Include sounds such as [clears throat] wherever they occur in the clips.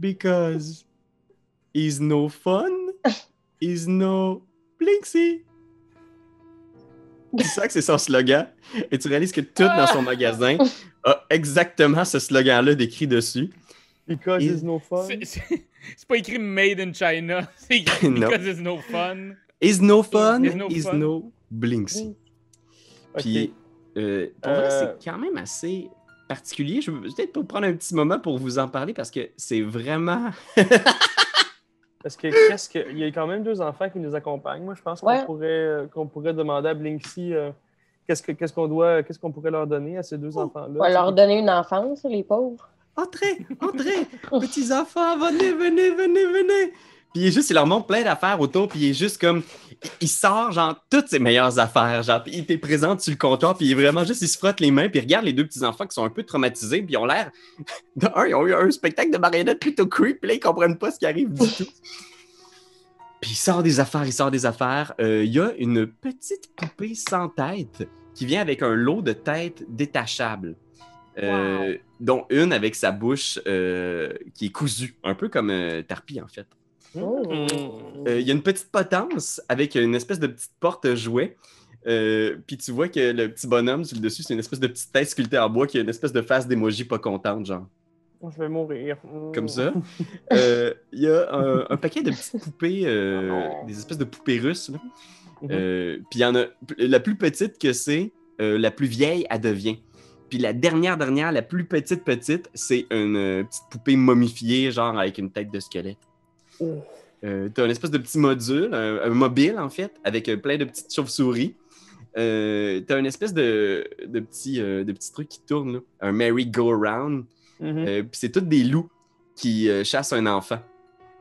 Because is no fun, [laughs] is no Blinksy. Tu sais que c'est son slogan. Et tu réalises que tout dans son magasin [laughs] a exactement ce slogan-là décrit dessus. Because Is- it's no fun? C'est- C'est c'est pas écrit Made in China. [laughs] C'est écrit. Because it's no fun. Is no fun, Is no is Blinksy. Puis, euh, pour vrai, Euh, c'est quand même assez particulier. Je veux peut-être pour prendre un petit moment pour vous en parler parce que c'est vraiment. [laughs] Parce que qu'est-ce que. Il y a quand même deux enfants qui nous accompagnent. Moi, je pense qu'on Ouais. pourrait, euh, qu'on pourrait demander à Blinksy euh, qu'est-ce que- qu'est-ce qu'on doit. Qu'est-ce qu'on pourrait leur donner à ces deux enfants-là. On va leur donner une enfance, les pauvres. Entrez, entrez, petits enfants, venez, venez, venez, venez. Puis il est juste, il leur montre plein d'affaires autour, puis il est juste comme, il- sort genre toutes ses meilleures affaires, genre, puis il te présente sur le comptoir, puis il est vraiment juste, il se frotte les mains, puis il regarde les deux petits enfants qui sont un peu traumatisés, puis ils ont l'air, [laughs] de un, ils ont eu un spectacle de marionnettes plutôt creep, puis là ils comprennent pas ce qui arrive du tout. Puis il sort des affaires, il sort des affaires. Euh, Il y a une petite poupée sans tête qui vient avec un lot de têtes détachables. Euh, dont une avec sa bouche euh, qui est cousue, un peu comme euh, Tarpi en fait. Oh. Mmh. Euh, Il y a une petite potence avec une espèce de petite porte jouet. Euh, Puis tu vois que le petit bonhomme sur le dessus, c'est une espèce de petite tête sculptée en bois qui a une espèce de face d'émoji pas contente, genre. Je vais mourir. Mmh. Comme ça. Euh, Il y a un, un paquet de petites poupées, des espèces de poupées russes. Mhm. Puis il y en a la plus petite que c'est, la plus vieille, elle devient. Puis la dernière, dernière, la plus petite, petite, c'est une petite poupée momifiée, genre avec une tête de squelette. Euh, T'as une espèce de petit module, un, un mobile en fait, avec euh, plein de petites chauves-souris. Euh, T'as une espèce de, de, petit, euh, de petit truc qui tourne, là, un merry-go-round. Mhm. Euh, Puis c'est tous des loups qui chassent un enfant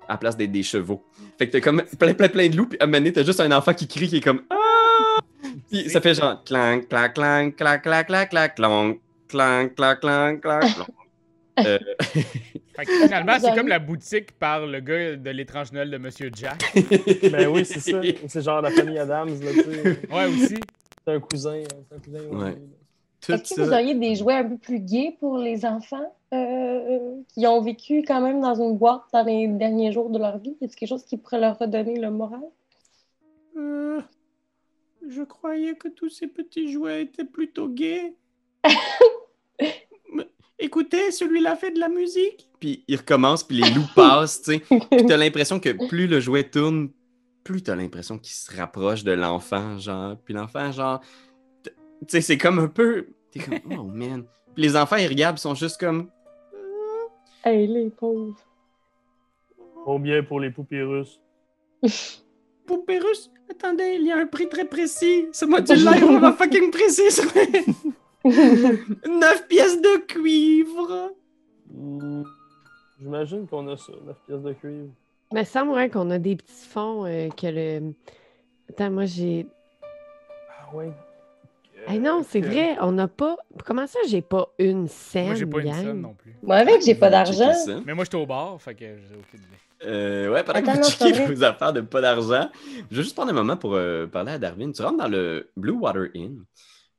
à la place d'être des chevaux. Fait que t'as comme plein, plein, plein de loups, puis à un moment donné, t'as juste un enfant qui crie qui est comme Ah! Puis ça fait genre clang, clang, clang, clang, clang, clang, clang, clang, clang, clang, [laughs] clang, [laughs] clang, Fait que finalement, c'est comme la boutique par le gars de l'étrange Noël de Monsieur Jack. [laughs] Ben oui, c'est ça. C'est genre la famille Adams, là, tu sais. Ouais, aussi. C'est un cousin. C'est un cousin. Ouais. Est-ce que vous auriez des jouets un peu plus gays pour les enfants euh, qui ont vécu quand même dans une boîte dans les derniers jours de leur vie? Est-ce quelque chose qui pourrait leur redonner le moral? Euh, je croyais que tous ces petits jouets étaient plutôt gays. [laughs] Écoutez, celui-là fait de la musique. Puis il recommence, puis les loups [laughs] passent, tu sais. Puis t'as [laughs] l'impression que plus le jouet tourne, plus t'as l'impression qu'il se rapproche de l'enfant, genre. Puis l'enfant, genre, tu sais, c'est comme un peu. T'es comme, [laughs] oh man. Puis les enfants, ils regardent, ils sont juste comme. Hey, les pauvres. Combien pour les poupées russes? Poupée russe, attendez, il y a un prix très précis. Ce module-là est vraiment fucking précis. 9 pièces de cuivre. J'imagine qu'on a ça, 9 pièces de cuivre. Mais ça me semble qu'on a des petits fonds euh, que le. Attends, moi j'ai. Ah ouais. Eh non, c'est que- vrai, on n'a pas. Comment ça, j'ai pas une scène? Moi, j'ai pas une gang? scène non plus. Moi, avec, j'ai pas d'argent. Mais moi, j'étais au bar, fait que j'ai aucune idée. Euh, ouais, pendant Attends, que vous c'est checkez vos affaires de pas d'argent, je vais juste prendre un moment pour euh, parler à Darwin. Tu rentres dans le Blue Water Inn,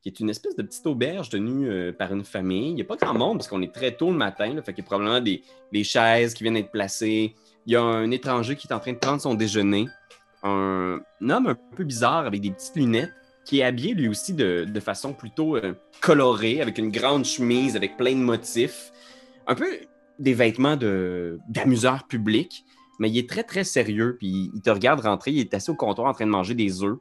qui est une espèce de petite auberge tenue euh, par une famille. Il n'y a pas grand monde parce qu'on est très tôt le matin, là, fait y a probablement des, chaises qui viennent d'être placées. Il y a un étranger qui est en train de prendre son déjeuner. Un, homme un peu bizarre avec des petites lunettes qui est habillé lui aussi de, façon plutôt euh, colorée, avec une grande chemise, avec plein de motifs. Un peu des vêtements de- d'amuseur public, mais il est très, très sérieux. Puis il te regarde rentrer, il est assis au comptoir en train de manger des œufs.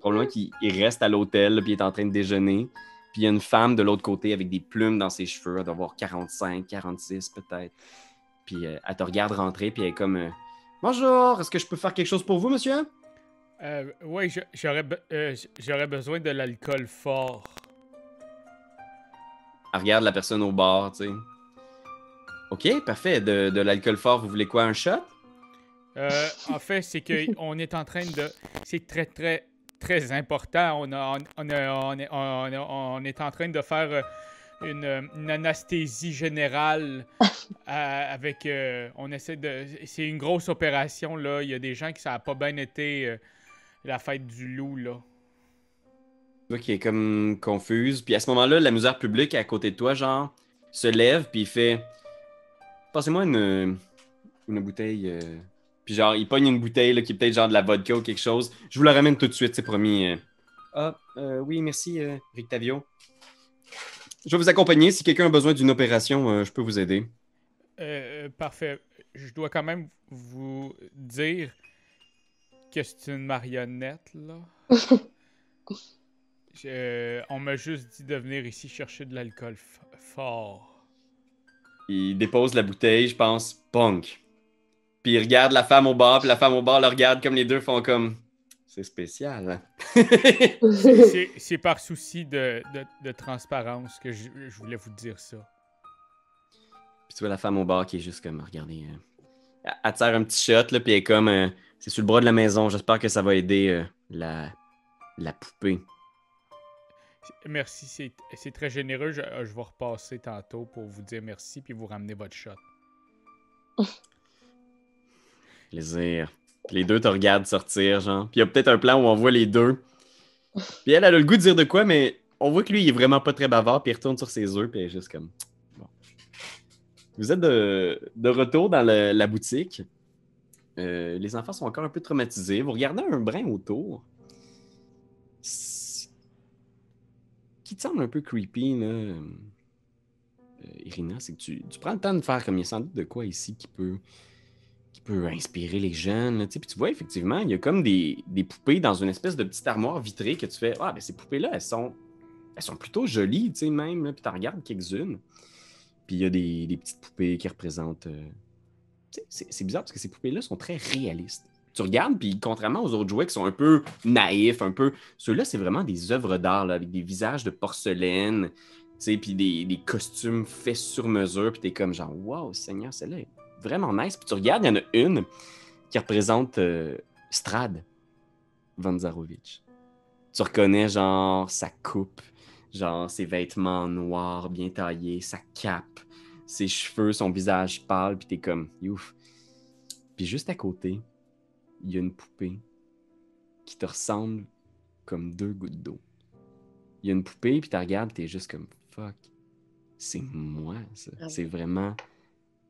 Probablement qu'il il reste à l'hôtel, puis il est en train de déjeuner. Puis il y a une femme de l'autre côté avec des plumes dans ses cheveux, elle doit avoir 45, 46 peut-être. Puis euh, elle te regarde rentrer, puis elle est comme euh, Bonjour, est-ce que je peux faire quelque chose pour vous, monsieur Euh, ouais, je- j'aurais be- euh, j'aurais besoin de l'alcool fort. Elle regarde la personne au bar, tu sais. Ok, parfait. De, de l'alcool fort, vous voulez quoi, un shot Euh, en fait, c'est qu'on est en train de. C'est très, très, très important. On, a, on, a- on est, on, a- on est en train de faire euh, une, une anesthésie générale [laughs] euh, avec. euh, on essaie de. C'est une grosse opération, là. Il y a des gens qui ça n'a pas bien été euh, la fête du loup, là. Tu vois qu'il est comme confuse. Puis à ce moment-là, la misère publique à côté de toi, genre, se lève, puis il fait passez-moi une, une bouteille. euh, Puis genre, il pogne une bouteille là, qui est peut-être genre de la vodka ou quelque chose. Je vous la ramène tout de suite, c'est promis. euh. Ah, euh, oui, merci, euh, Rictavio. Je vais vous accompagner. Si quelqu'un a besoin d'une opération, euh, je peux vous aider. Euh, parfait. Je dois quand même vous dire que c'est une marionnette, là. [laughs] Je- on m'a juste dit de venir ici chercher de l'alcool fort. Il dépose la bouteille, je pense, punk. Puis il regarde la femme au bar, puis la femme au bar le regarde comme les deux font comme. C'est spécial, hein? [laughs] C'est par souci de, de- de transparence que je, je voulais vous dire ça. Puis tu vois la femme au bar qui est juste comme, regardez, euh, elle- sert un petit shot, là, puis elle est comme, euh, c'est sur le bras de la maison, j'espère que ça va aider euh, la, la poupée. Merci, c'est c'est très généreux. Je, je vais repasser tantôt pour vous dire merci puis vous ramener votre shot. [laughs] Plaisir. Les deux te regardent sortir, genre. Puis il y a peut-être un plan où on voit les deux. Puis elle, elle a le goût de dire de quoi, mais on voit que lui, il est vraiment pas très bavard, puis il retourne sur ses œufs, puis elle est juste comme. Bon. Vous êtes de, de retour dans la boutique. Euh, les enfants sont encore un peu traumatisés. Vous regardez un brin autour. Qui te semble un peu creepy, là, euh, Irina, c'est que tu, tu prends le temps de faire comme il y a sans doute de quoi ici qui peut qui peut inspirer les jeunes. Puis tu vois, effectivement, il y a comme des, poupées dans une espèce de petite armoire vitrée que tu fais Ah, ben ces poupées-là, elles sont, elles sont plutôt jolies, tu sais, même. Puis tu regardes quelques-unes. Puis il y a des, petites poupées qui représentent. euh, C'est bizarre parce que ces poupées-là sont très réalistes. Tu regardes, puis contrairement aux autres jouets qui sont un peu naïfs, un peu. Ceux-là, c'est vraiment des œuvres d'art, avec des visages de porcelaine, puis des, costumes faits sur mesure, puis t'es comme genre, wow, Seigneur, celle-là est vraiment nice. Puis tu regardes, il y en a une qui représente euh, Strad Vanzarovic. Tu reconnais, genre, sa coupe, genre, ses vêtements noirs, bien taillés, sa cape, ses cheveux, son visage pâle, puis t'es comme, youf. Puis juste à côté, il y a une poupée qui te ressemble comme deux gouttes d'eau. Il y a une poupée, puis tu regardes, t'es juste comme fuck. C'est moi, ça. Ah. C'est vraiment.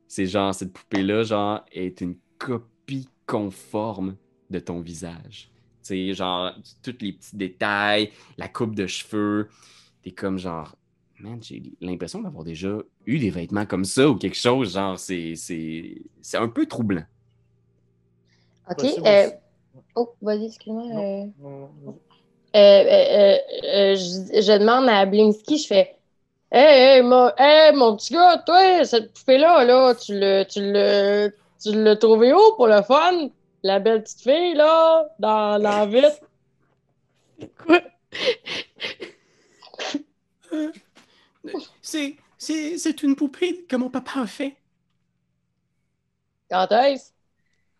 C'est genre, cette poupée-là, genre, est une copie conforme de ton visage. Tu sais, genre, tous les petits détails, la coupe de cheveux. T'es comme genre, man, j'ai l'impression d'avoir déjà eu des vêtements comme ça ou quelque chose. Genre, c'est c'est- c'est un peu troublant. OK. Euh. Oh, vas-y, excuse-moi. Non. euh, Non, non, euh, euh, euh, je, je demande à Blinsky, je fais Hey, hey, mon, hey, mon petit gars, toi, cette poupée-là, là, tu l'as tu tu l'as trouvé où pour le fun? La belle petite fille, là, dans, dans la vitre. Quoi? [laughs] C'est c'est une poupée que mon papa a fait. Quand est-ce?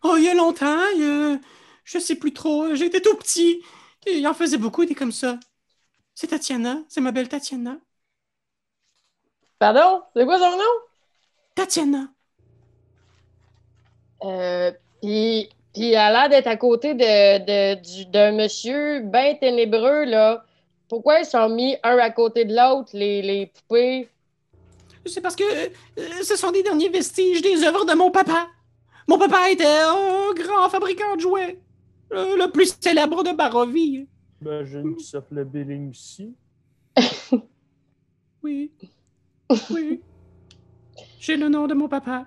Oh, il y a longtemps, il y a- je sais plus trop, j'étais tout petit. Il en faisait beaucoup des comme ça. C'est Tatiana, c'est ma belle Tatiana. Pardon? C'est quoi son nom? Tatiana. Euh, puis, puis elle a l'air d'être à côté de, de- du- d'un monsieur bien ténébreux, là. Pourquoi ils sont mis un à côté de l'autre, les, les poupées? C'est parce que euh, ce sont des derniers vestiges des œuvres de mon papa. Mon papa était un grand fabricant de jouets. Le, le plus célèbre de Barovie. J'imagine qu'il s'appelait Bélingsi. Oui. Oui. J'ai le nom de mon papa.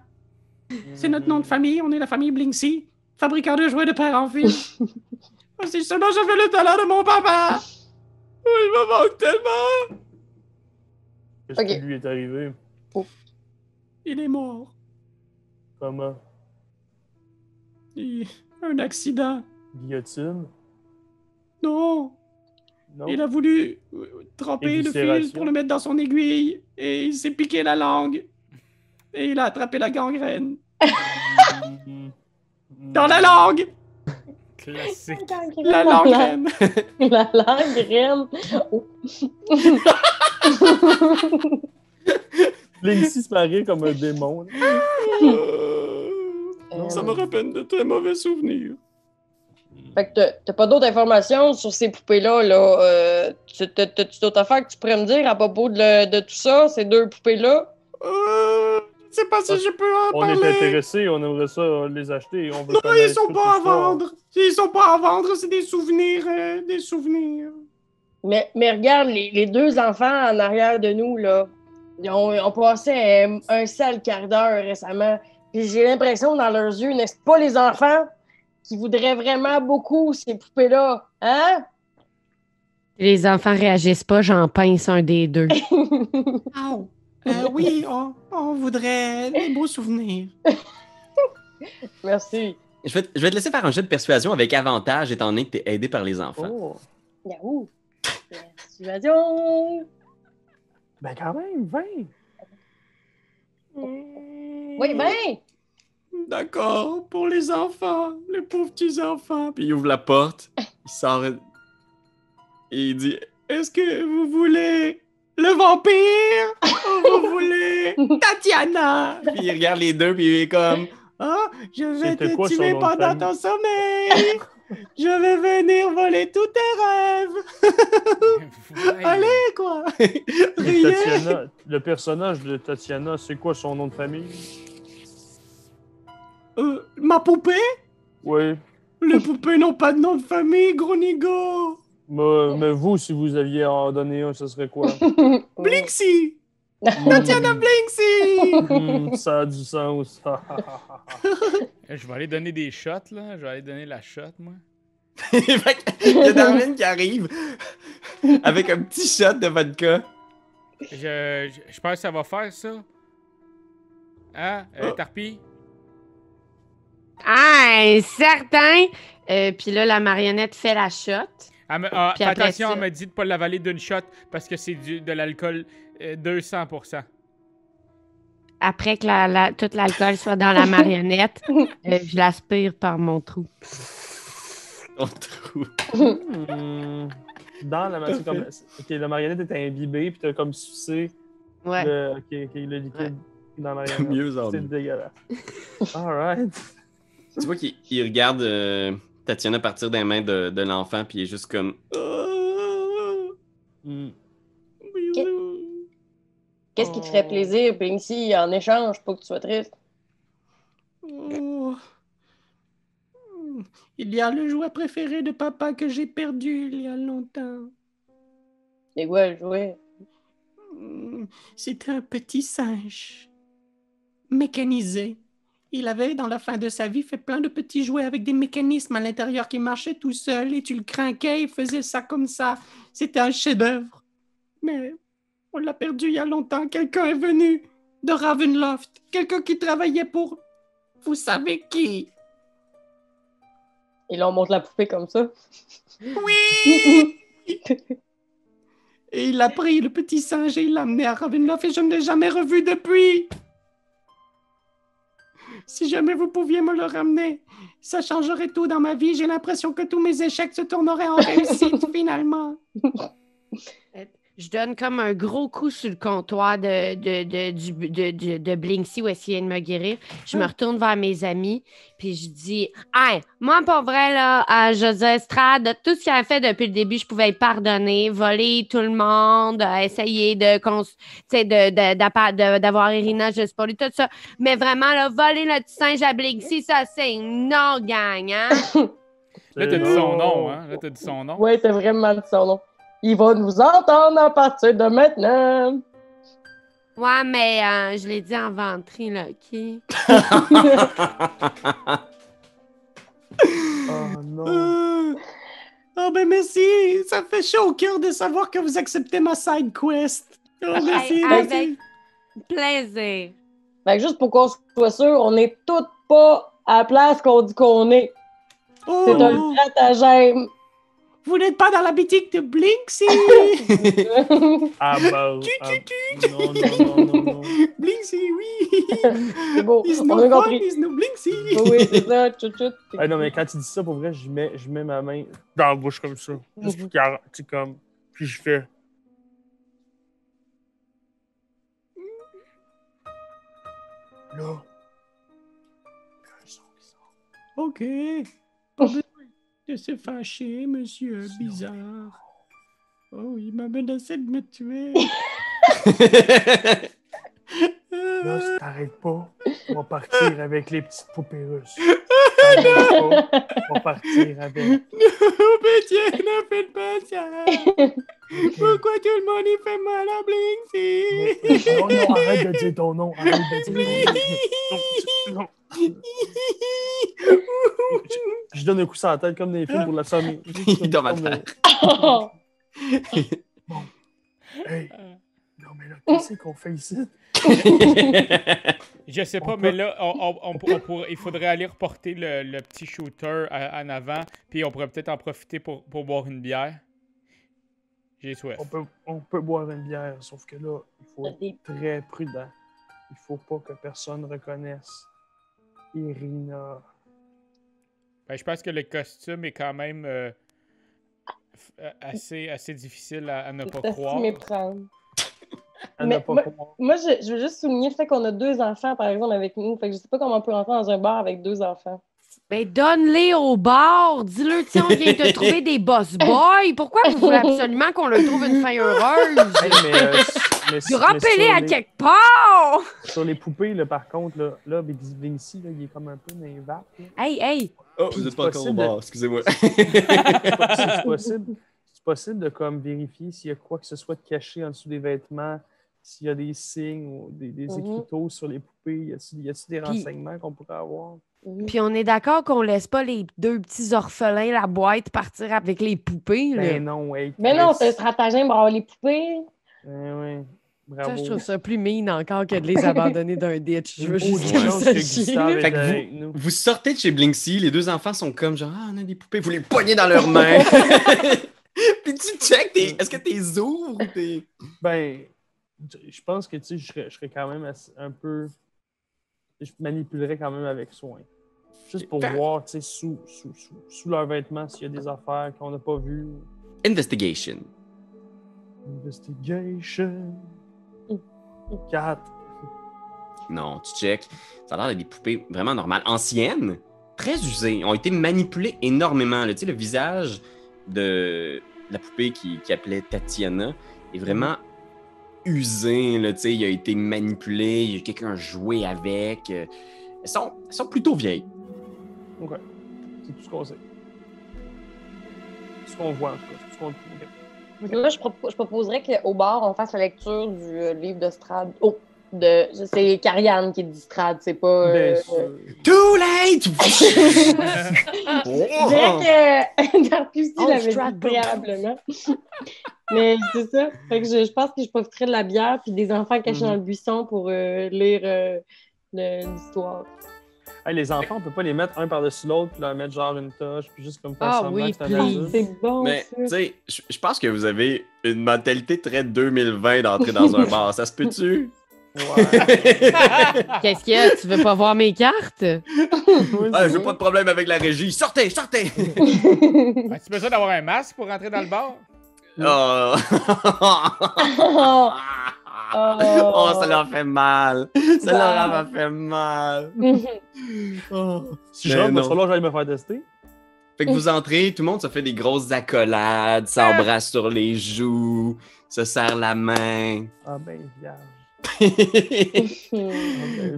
C'est notre nom de famille. On est la famille Blinksy, fabricant de jouets de père en fils. Oh, si seulement j'avais le talent de mon papa. Oh, il me manque tellement. Qu'est-ce qui lui est arrivé? Il est mort. Comment? Il- Un accident. Guillotine? Non. Non? Il a voulu euh, tremper le fil pour le mettre dans son aiguille et il s'est piqué la langue. Et il a attrapé la gangrène. [laughs] Dans la langue! Classique. La gangrène! La langue Oh. Se paraît comme un démon. [laughs] là. Ça me rappelle de très mauvais souvenirs. Fait que t'as- pas d'autres informations sur ces poupées-là, là. Euh, tu- d'autres affaires que tu pourrais me dire à propos de, le- de tout ça, ces deux poupées-là? Euh, sais pas si je peux en On est parler. intéressé, on aimerait ça les acheter. On veut Non, ils sont pas à vendre. Ils sont pas à vendre, c'est des souvenirs, euh, des souvenirs. Mais, mais regarde, les, les deux enfants en arrière de nous, là, ils ont, ils ont passé un, un sale quart d'heure récemment. Puis j'ai l'impression dans leurs yeux, n'est-ce pas les enfants? Qui voudraient vraiment beaucoup ces poupées-là? Hein? Si les enfants réagissent pas, j'en pince un des deux. [laughs] Euh, oui, on, on voudrait des beaux souvenirs. [laughs] Merci. Je vais, te- je vais te laisser faire un jeu de persuasion avec avantage étant donné que tu es aidé par les enfants. Oh. Yahoo! Persuasion! Ben quand même, 20. Oui, ben! D'accord, pour les enfants, les pauvres petits enfants. Puis il ouvre la porte, il sort et il dit Est-ce que vous voulez le vampire? Ou vous [laughs] voulez Tatiana? Puis il regarde les deux, puis il est comme Ah, je vais te quoi tuer pendant ton sommeil. Je vais venir voler tous tes rêves. [laughs] Allez, quoi? Tatiana, le personnage de Tatiana, c'est quoi son nom de famille? Euh, Ma poupée? Oui. Les poupées n'ont pas de nom de famille, gros nigo. Mais, mais vous, si vous aviez à en donner un, ce serait quoi? Blinksy Tatiana Blinksy ça a du sens. [laughs] Euh, Je vais aller donner des shots, là. Je vais aller donner la shot, moi. [laughs] Il y a Darwin qui arrive avec un petit shot de vodka. Je, je, je pense que ça va faire, ça. Hein, euh, Oh. Tarpi? Ah, certain! Euh, Puis là, la marionnette fait la shot. Elle me- ah, Puis après attention, ça- elle me dit de pas l'avaler d'une shot parce que c'est du- de l'alcool euh, 200%. Après que la- la- tout l'alcool soit dans la marionnette, [laughs] euh, je l'aspire par mon trou. On trouve. Hmm, Dans la matière, comme. Ok, la marionnette est imbibée, puis t'as comme sucé Ouais. le, ok, ok, le liquide dans la marionnette. Mieux en C'est mieux. dégueulasse. Alright. Tu vois qu'il il regarde euh, Tatiana partir des mains de, de l'enfant, puis il est juste comme. Hmm. Qu'est-ce qui te ferait plaisir, Binksy, en échange pour que tu sois triste? Oh. Il y a le jouet préféré de papa que j'ai perdu il y a longtemps. C'est quoi le jouet? Hmm, C'est un petit singe mécanisé. Il avait, dans la fin de sa vie, fait plein de petits jouets avec des mécanismes à l'intérieur qui marchaient tout seul et tu le craquais, il faisait ça comme ça. C'était un chef-d'œuvre. Mais on l'a perdu il y a longtemps. Quelqu'un est venu de Ravenloft. Quelqu'un qui travaillait pour. Vous savez qui? Et là, on monte la poupée comme ça. Oui! [laughs] Et il a pris le petit singe et il l'a amené à Ravenloft et je ne l'ai jamais revu depuis. Si jamais vous pouviez me le ramener, ça changerait tout dans ma vie. J'ai l'impression que tous mes échecs se tourneraient en réussite [laughs] finalement. Je donne comme un gros coup sur le comptoir de, de, de, de, de, de Blinksy où vient de me guérir. Je me retourne vers mes amis, puis je dis Hey, moi, pour vrai, là, veux dire, Strad, tout ce qu'il a fait depuis le début, je pouvais y pardonner, voler tout le monde, euh, essayer de, cons- tu sais, de, de- d'appa- de- d'avoir Irina, je sais pas, lui, tout ça. Mais vraiment, là, voler le petit singe à Blinksy, ça, c'est non, gang, hein? [laughs] Là, t'as dit son nom, hein? Là, t'as dit son nom. Ouais, t'as vraiment dit son nom. Il va nous entendre à partir de maintenant. Ouais, mais euh, je l'ai dit en ventrille, là, OK? [laughs] Oh non. Euh, Oh ben merci, ça fait chaud au cœur de savoir que vous acceptez ma side quest. Oh, merci, Hey, merci. avec plaisir. Fait que juste pour qu'on soit sûr, on n'est toutes pas à la place qu'on dit qu'on est. Oh, C'est un stratagème. Vous n'êtes pas dans la boutique de Blinksy. [laughs] Ah bah. ah, non, non, non, non, non. Blinksy, oui. [laughs] C'est beau. Is On no a fun, compris. is no Blinksy. Oui, oui, c'est ça. Tchut, tchut. [laughs] Ah non, mais quand tu dis ça, pour vrai, je mets, je mets ma main dans la bouche comme ça. Juste pour qu'il arrête, tu sais, comme. Puis je fais. Là. Ok. De se fâcher, monsieur bizarre. Oh, il m'a menacé de me tuer. [laughs] [laughs] Là, si t'arrêtes pas, on va partir avec les petites poupées russes. On va partir avec. [laughs] Non, ne faites pas ça. Pourquoi tout le monde y fait mal à Blinksy? Non, non, arrête de dire ton nom. Arrête de dire ton nom. Je, je donne un coup sur la tête comme dans les films pour la sommer. [laughs] Il tombe à terre. Oh. [laughs] Hey! Non, mais là, qu'est-ce qu'on fait ici? [laughs] Je sais pas, On mais peut- là, on, on- on pour- on pourrait- il faudrait aller reporter le, le petit shooter à- en avant, puis on pourrait peut-être en profiter pour, pour boire une bière. J'ai soif. On peut, on peut boire une bière, sauf que là, il faut être très prudent. Il faut pas que personne reconnaisse Irina. Ben, je pense que le costume est quand même euh, euh, assez, assez difficile à, à ne pas à croire. Mais pas moi- croire. Moi, je, je veux juste souligner le fait qu'on a deux enfants, par exemple, avec nous. Fait que je sais pas comment on peut rentrer dans un bar avec deux enfants. Ben, donne-les au bar. Dis-leur, tiens, on vient de trouver des boss [laughs] boys. Pourquoi vous voulez absolument qu'on leur trouve une fin heureuse? Hey, mais, euh, mais- [laughs] Rappelez à les- quelque part! Sur les poupées, là, par contre, là, là Vinci, là, il est comme un peu dans les vapes. Hey, hey! Oh, Puis vous êtes c'est pas encore au bar, excusez-moi. [laughs] C'est possible, possible de comme, vérifier s'il y a quoi que ce soit de caché en dessous des vêtements, s'il y a des signes ou des, des Mhm. écriteaux sur les poupées. Y a-t-il y a-t-il des Puis- renseignements qu'on pourrait avoir? Puis on est d'accord qu'on laisse pas les deux petits orphelins, la boîte, partir avec les poupées, là. Ben non, hey, Mais non, c'est un stratagème pour avoir les poupées. Ben Ça, bravo. je trouve ça plus mine encore que de les abandonner d'un ditch. Je veux juste que ça Fait que. Vous sortez de chez Blinksy, les deux enfants sont comme genre, ah, on a des poupées, vous les poignez dans leurs [laughs] mains. [laughs] Puis tu check, t'es- est-ce que t'es ouvres ou t'es. Ben, je- pense que tu sais, je serais, je serais quand même assez- un peu. Je manipulerais quand même avec soin. Juste pour voir, tu sais, sous, sous, sous, sous leurs vêtements s'il y a des affaires qu'on n'a pas vues. Investigation. Investigation. 4. Non, tu check. Ça a l'air d'être des poupées vraiment normales, anciennes, très usées, ont été manipulées énormément. là. Tu sais, le visage de la poupée qui, qui appelait Tatiana est vraiment usé. Là, tu sais, il a été manipulé, il y a quelqu'un a joué avec. euh, Elles sont, elles sont plutôt vieilles. OK. C'est tout ce qu'on sait. Tout ce qu'on voit, en tout cas. C'est tout ce qu'on. OK. Là, je, propo- je proposerais qu'au bar, on fasse la lecture du euh, livre de Strad. Oh, de, c'est Carianne qui dit Strad, c'est pas. euh. Too late! [laughs] Je dirais que [laughs] Oh, l'avait dit préalablement. [laughs] Mais c'est ça. Fait que je, je pense que je profiterai de la bière puis des enfants cachés Mhm. dans le buisson pour euh, lire euh, l'histoire. Hey, les enfants, on peut pas les mettre un par-dessus l'autre puis leur mettre genre une toche puis juste comme faire Ah semblant oui, que c'est bon, Mais, ça. tu sais, je je pense que vous avez une mentalité très 2020 d'entrer dans un bar. Ça se peut-tu? Ouais. [laughs] Qu'est-ce qu'il y a? Tu veux pas voir mes cartes? Ah, j'ai pas de problème avec la régie. Sortez, sortez! [laughs] As-tu besoin d'avoir un masque pour rentrer dans le bar? Oh. Oh. [laughs] oh, ça leur fait mal. Ça leur a fait mal. Oh. Si je rentre, il j'aille me faire tester. Fait que vous entrez, tout le monde se fait des grosses accolades, s'embrasse sur les joues, se serre la main. Ah ben, vierge. [laughs] [laughs]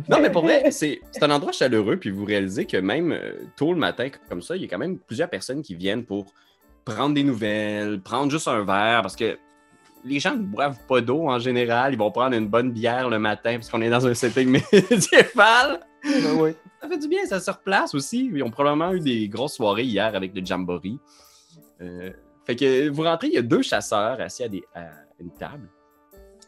non, mais pour vrai, c'est c'est un endroit chaleureux, puis vous réalisez que même euh, tôt le matin, comme ça, il y a quand même plusieurs personnes qui viennent pour prendre des nouvelles, prendre juste un verre, parce que les gens ne boivent pas d'eau en général. Ils vont prendre une bonne bière le matin, parce qu'on est dans un setting [laughs] médiéval. Ben oui. Ça fait du bien, ça se replace aussi. Ils ont probablement eu des grosses soirées hier avec le Jamboree. Euh, fait que vous rentrez, il y a deux chasseurs assis à, des- à une table.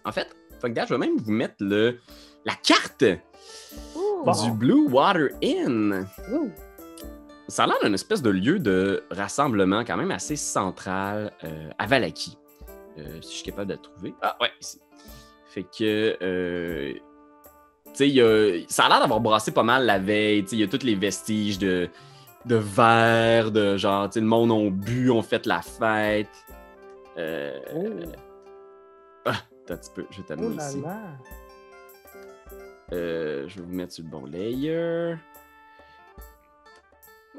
En fait, Fuck that, je vais même vous mettre le, la carte du Blue Water Inn. Ça a l'air d'un espèce de lieu de rassemblement quand même assez central euh, à Valaki. Euh, si je suis capable de le trouver. Ah ouais, ici. Fait que, euh, tu sais, ça a l'air d'avoir brassé pas mal la veille. Tu sais, il y a tous les vestiges de, de verre, de genre, tu sais, le monde ont bu, ont fait la fête. Euh, Oh, attends un petit peu, je vais oh ici. là. Euh, je vais vous mettre sur le bon layer.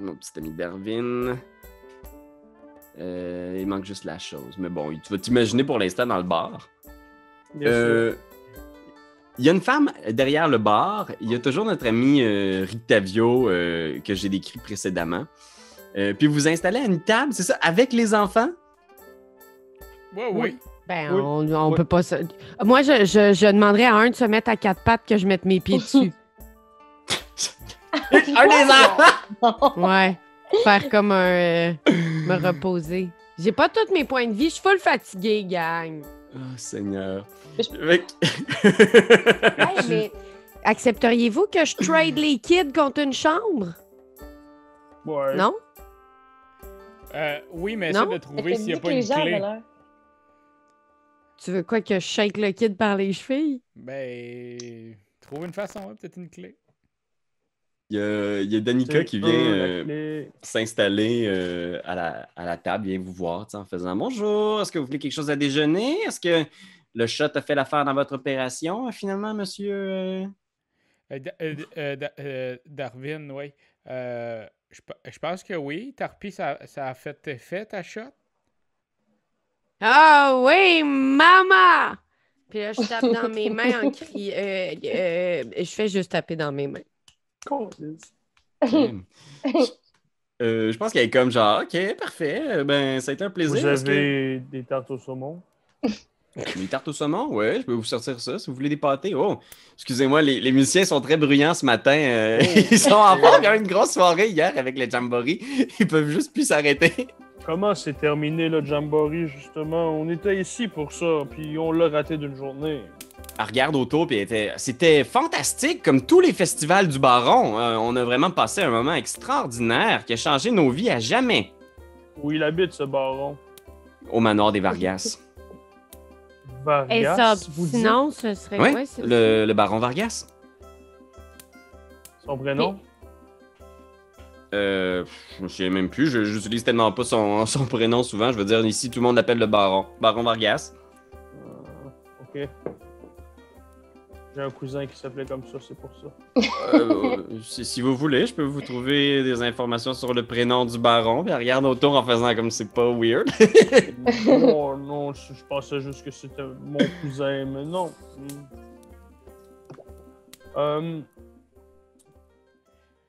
Mon petit ami Darwin. Euh, il manque juste la chose. Mais bon, tu vas t'imaginer pour l'instant dans le bar. Bien Euh, il y a une femme derrière le bar. Il y a toujours notre ami euh, Rictavio euh, que j'ai décrit précédemment. Euh, puis vous installez à une table, c'est ça, avec les enfants? Ouais, oui. Ben, Oui. on, on Oui. peut pas se... Moi, je, je, je demanderais à un de se mettre à quatre pattes que je mette mes pieds dessus. un des enfants! Ouais. Faire comme un. euh, me reposer. J'ai pas tous mes points de vie. Je suis full fatiguée, gang. Oh, Seigneur. Mais je- Fait que- [laughs] Hey, mais accepteriez-vous que je trade les kids contre une chambre? Ouais. Non? Euh, oui, mais Non? essaie de trouver s'il n'y a pas une clé. Tu veux quoi que je shake le kid par les chevilles? Ben, trouve une façon, hein, peut-être une clé. Il y a, il y a Danica qui vient euh, s'installer euh, à, la, à la table, vient vous voir tu sais, en faisant Bonjour, est-ce que vous voulez quelque chose à déjeuner? Est-ce que le chat a fait l'affaire dans votre opération, euh, finalement, monsieur? euh? Euh, Da- euh, euh, Da- euh, Darwin, oui. Euh, je pense que oui. Tarpi, ça, ça a fait effet, ta shot? Ah oui, maman! Puis là, je tape dans mes [laughs] mains en criant. euh, euh, je fais juste taper dans mes mains. [laughs] Euh, je pense qu'elle est comme genre, OK, parfait, ben, ça a été un plaisir. Vous que- avez des tartes au saumon? Des tartes au saumon, ouais, je peux vous sortir ça si vous voulez des pâtés. Oh, excusez-moi, les, les musiciens sont très bruyants ce matin. euh, [laughs] ils sont en forme, il y a eu une grosse soirée hier avec le Jamboree. Ils peuvent juste plus s'arrêter. Comment s'est terminé le Jamboree, justement? On était ici pour ça, puis on l'a raté d'une journée. Elle regarde autour, puis c'était fantastique, comme tous les festivals du Baron. Euh, on a vraiment passé un moment extraordinaire qui a changé nos vies à jamais Où il habite, ce baron? au manoir des Vargas. [laughs] Et ça, Vargas, vous dites? sinon, ce serait Oui, quoi? c'est- le, le Baron Vargas. son prénom? Euh, je me souviens même plus, je j'utilise tellement pas son, [laughs] son prénom souvent. Je veux dire, ici, tout le monde l'appelle le Baron. Baron Vargas. Euh, ok. J'ai un cousin qui s'appelait comme ça, c'est pour ça. Euh, si, si vous voulez, je peux vous trouver des informations sur le prénom du baron. Puis regarde autour en faisant comme c'est pas weird. [laughs] non, non, je, je pensais juste que c'était mon cousin, mais non.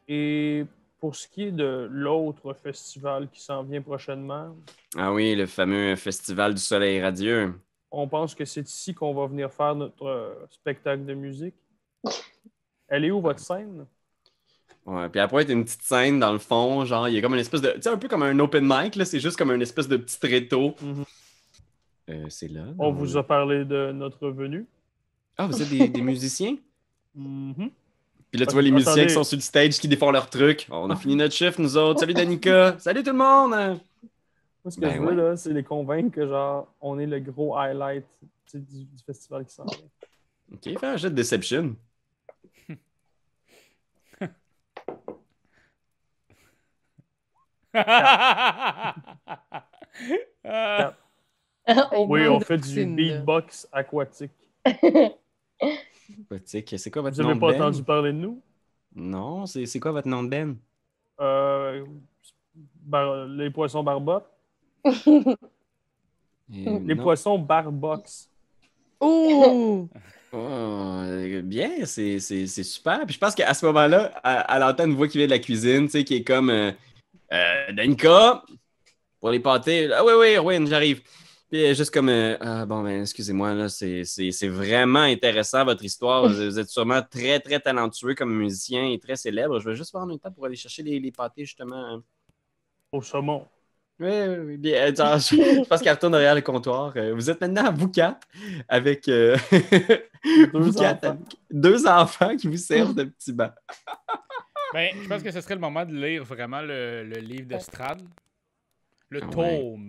Et pour ce qui est de l'autre festival qui s'en vient prochainement, ah oui, le fameux festival du soleil radieux. on pense que c'est ici qu'on va venir faire notre euh, spectacle de musique. [laughs] Elle est où votre scène? Ouais, puis après, il y a une petite scène dans le fond, genre, il y a comme une espèce de. Tu sais, un peu comme un open mic, là, c'est juste comme une espèce de petit tréteau. Mhm. Euh, c'est là. On vous a parlé de notre venue. Ah, vous êtes des, des [laughs] musiciens? Mhm. Puis là, tu vois les musiciens qui sont sur le stage qui défont leur truc. On a fini notre chiffre, nous autres. Salut Danica! [laughs] Salut tout le monde! Moi, ce que Ben je veux, ouais. là, c'est les convaincre que, genre, on est le gros highlight tu sais, du, du festival qui s'en vient. Ok, fais un jet de Deception. Ah, [laughs] Oui, on fait du beatbox aquatique. [laughs] [laughs] C'est quoi votre Vous nom n'avez de pas band? entendu parler de nous? Non, c'est c'est quoi votre nom de band? Euh, bar- les poissons barbottes. Euh, [laughs] Les non. poissons barbox. [laughs] Oh! Bien, c'est c'est- c'est super. Puis je pense qu'à ce moment-là, elle, elle entend une voix qui vient de la cuisine, tu sais, qui est comme euh, euh, Danica, pour les pâtés. Ah oui, oui, Erwin, j'arrive. Puis elle est juste comme euh, Ah, bon, ben, excusez-moi, là, c'est c'est- c'est vraiment intéressant votre histoire. Vous, êtes sûrement très, très talentueux comme musicien et très célèbre. Je vais juste prendre un temps pour aller chercher les, les pâtés, justement. Au saumon. Oui, oui, oui. Bien, euh, je, je pense qu'elle retourne derrière le comptoir. Euh, Vous êtes maintenant à vous quatre avec euh, vous [laughs] quatre enfants. avec deux enfants qui vous servent de petits bancs. [laughs] ben, je pense que ce serait le moment de lire vraiment le, le livre de Strad. Le Ah ouais.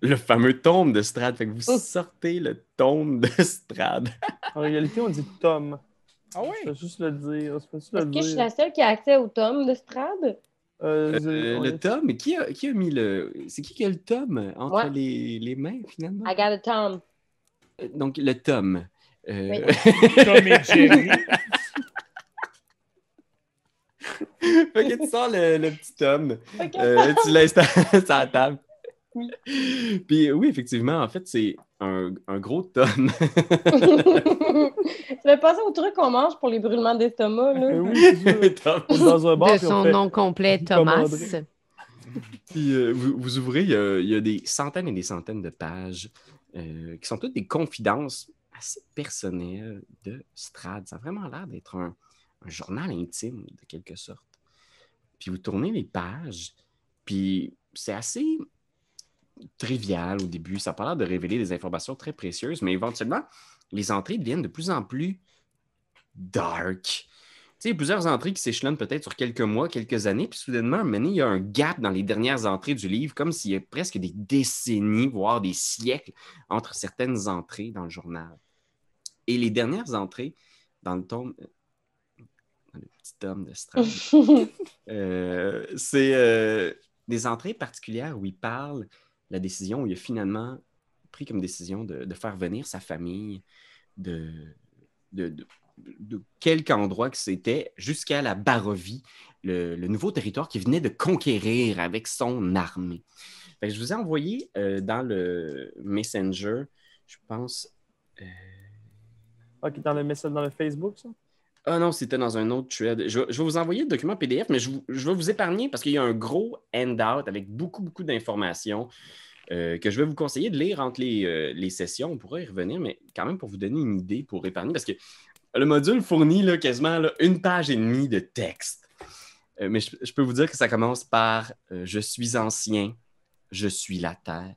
Tome. Le fameux tome de Strad. Fait que vous sortez le tome de [laughs] Strad. En réalité, on dit Tom. Ah Je oui? peux juste le dire. Je peux juste le Est-ce que je suis dire. la seule qui a accès au tome de Strad? Euh, Euh, le est- tome, qui a, qui a mis le. C'est qui qui a le tome entre Ouais. les, les mains finalement? I got a tome. Euh, Donc le tome. Euh, [laughs] Tom et Jerry. fait que tu sors le, le petit tome. Ok. Euh, tu l'installes sur la table. Puis oui, effectivement, en fait, c'est un, un gros tome. [laughs] Ça fait penser au truc qu'on mange pour les brûlements d'estomac, là. Euh, oui, [laughs] est dans un bar, De son fait- nom complet, [laughs] Thomas. Puis euh, vous, vous ouvrez, il y, a, il y a des centaines et des centaines de pages euh, qui sont toutes des confidences assez personnelles de Strad. Ça a vraiment l'air d'être un, un journal intime, de quelque sorte. Puis vous tournez les pages, puis c'est assez trivial au début. Ça l'air de révéler des informations très précieuses, mais éventuellement, les entrées deviennent de plus en plus dark. Tu sais, il y a plusieurs entrées qui s'échelonnent peut-être sur quelques mois, quelques années, puis soudainement, donné, il y a un gap dans les dernières entrées du livre, comme s'il y a presque des décennies, voire des siècles, entre certaines entrées dans le journal. Et les dernières entrées dans le tome, euh, dans le petit tome de Strad, [laughs] euh, c'est euh, des entrées particulières où il parle la décision, il a finalement pris comme décision de, de faire venir sa famille de, de, de- quelque endroit que c'était jusqu'à la Barovie, le, nouveau territoire qu'il venait de conquérir avec son armée. Je vous ai envoyé euh, dans le Messenger, je pense. euh, Ok, dans le dans le Facebook, ça? Ah non, c'était dans un autre thread. Je, vais- vous envoyer le document PDF, mais je, vais vous épargner parce qu'il y a un gros handout avec beaucoup, beaucoup d'informations euh, que je vais vous conseiller de lire entre les, euh, les sessions. On pourra y revenir, mais quand même pour vous donner une idée, pour épargner, parce que le module fournit quasiment une page et demie de texte. Euh, mais je, je peux vous dire que ça commence par Je suis ancien, je suis la terre.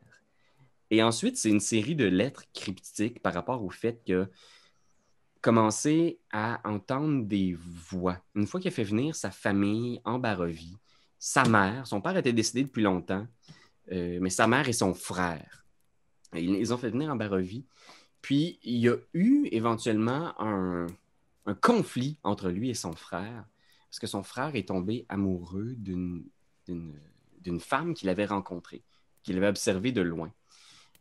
Et ensuite, c'est une série de lettres cryptiques par rapport au fait que commencer à entendre des voix. Une fois qu'il a fait venir sa famille en Barovie, sa mère, son père était décédé depuis longtemps, euh, mais sa mère et son frère. Ils les ont fait venir en Barovie. Puis il y a eu éventuellement un, conflit entre lui et son frère, parce que son frère est tombé amoureux d'une femme qu'il avait rencontrée, qu'il avait observée de loin.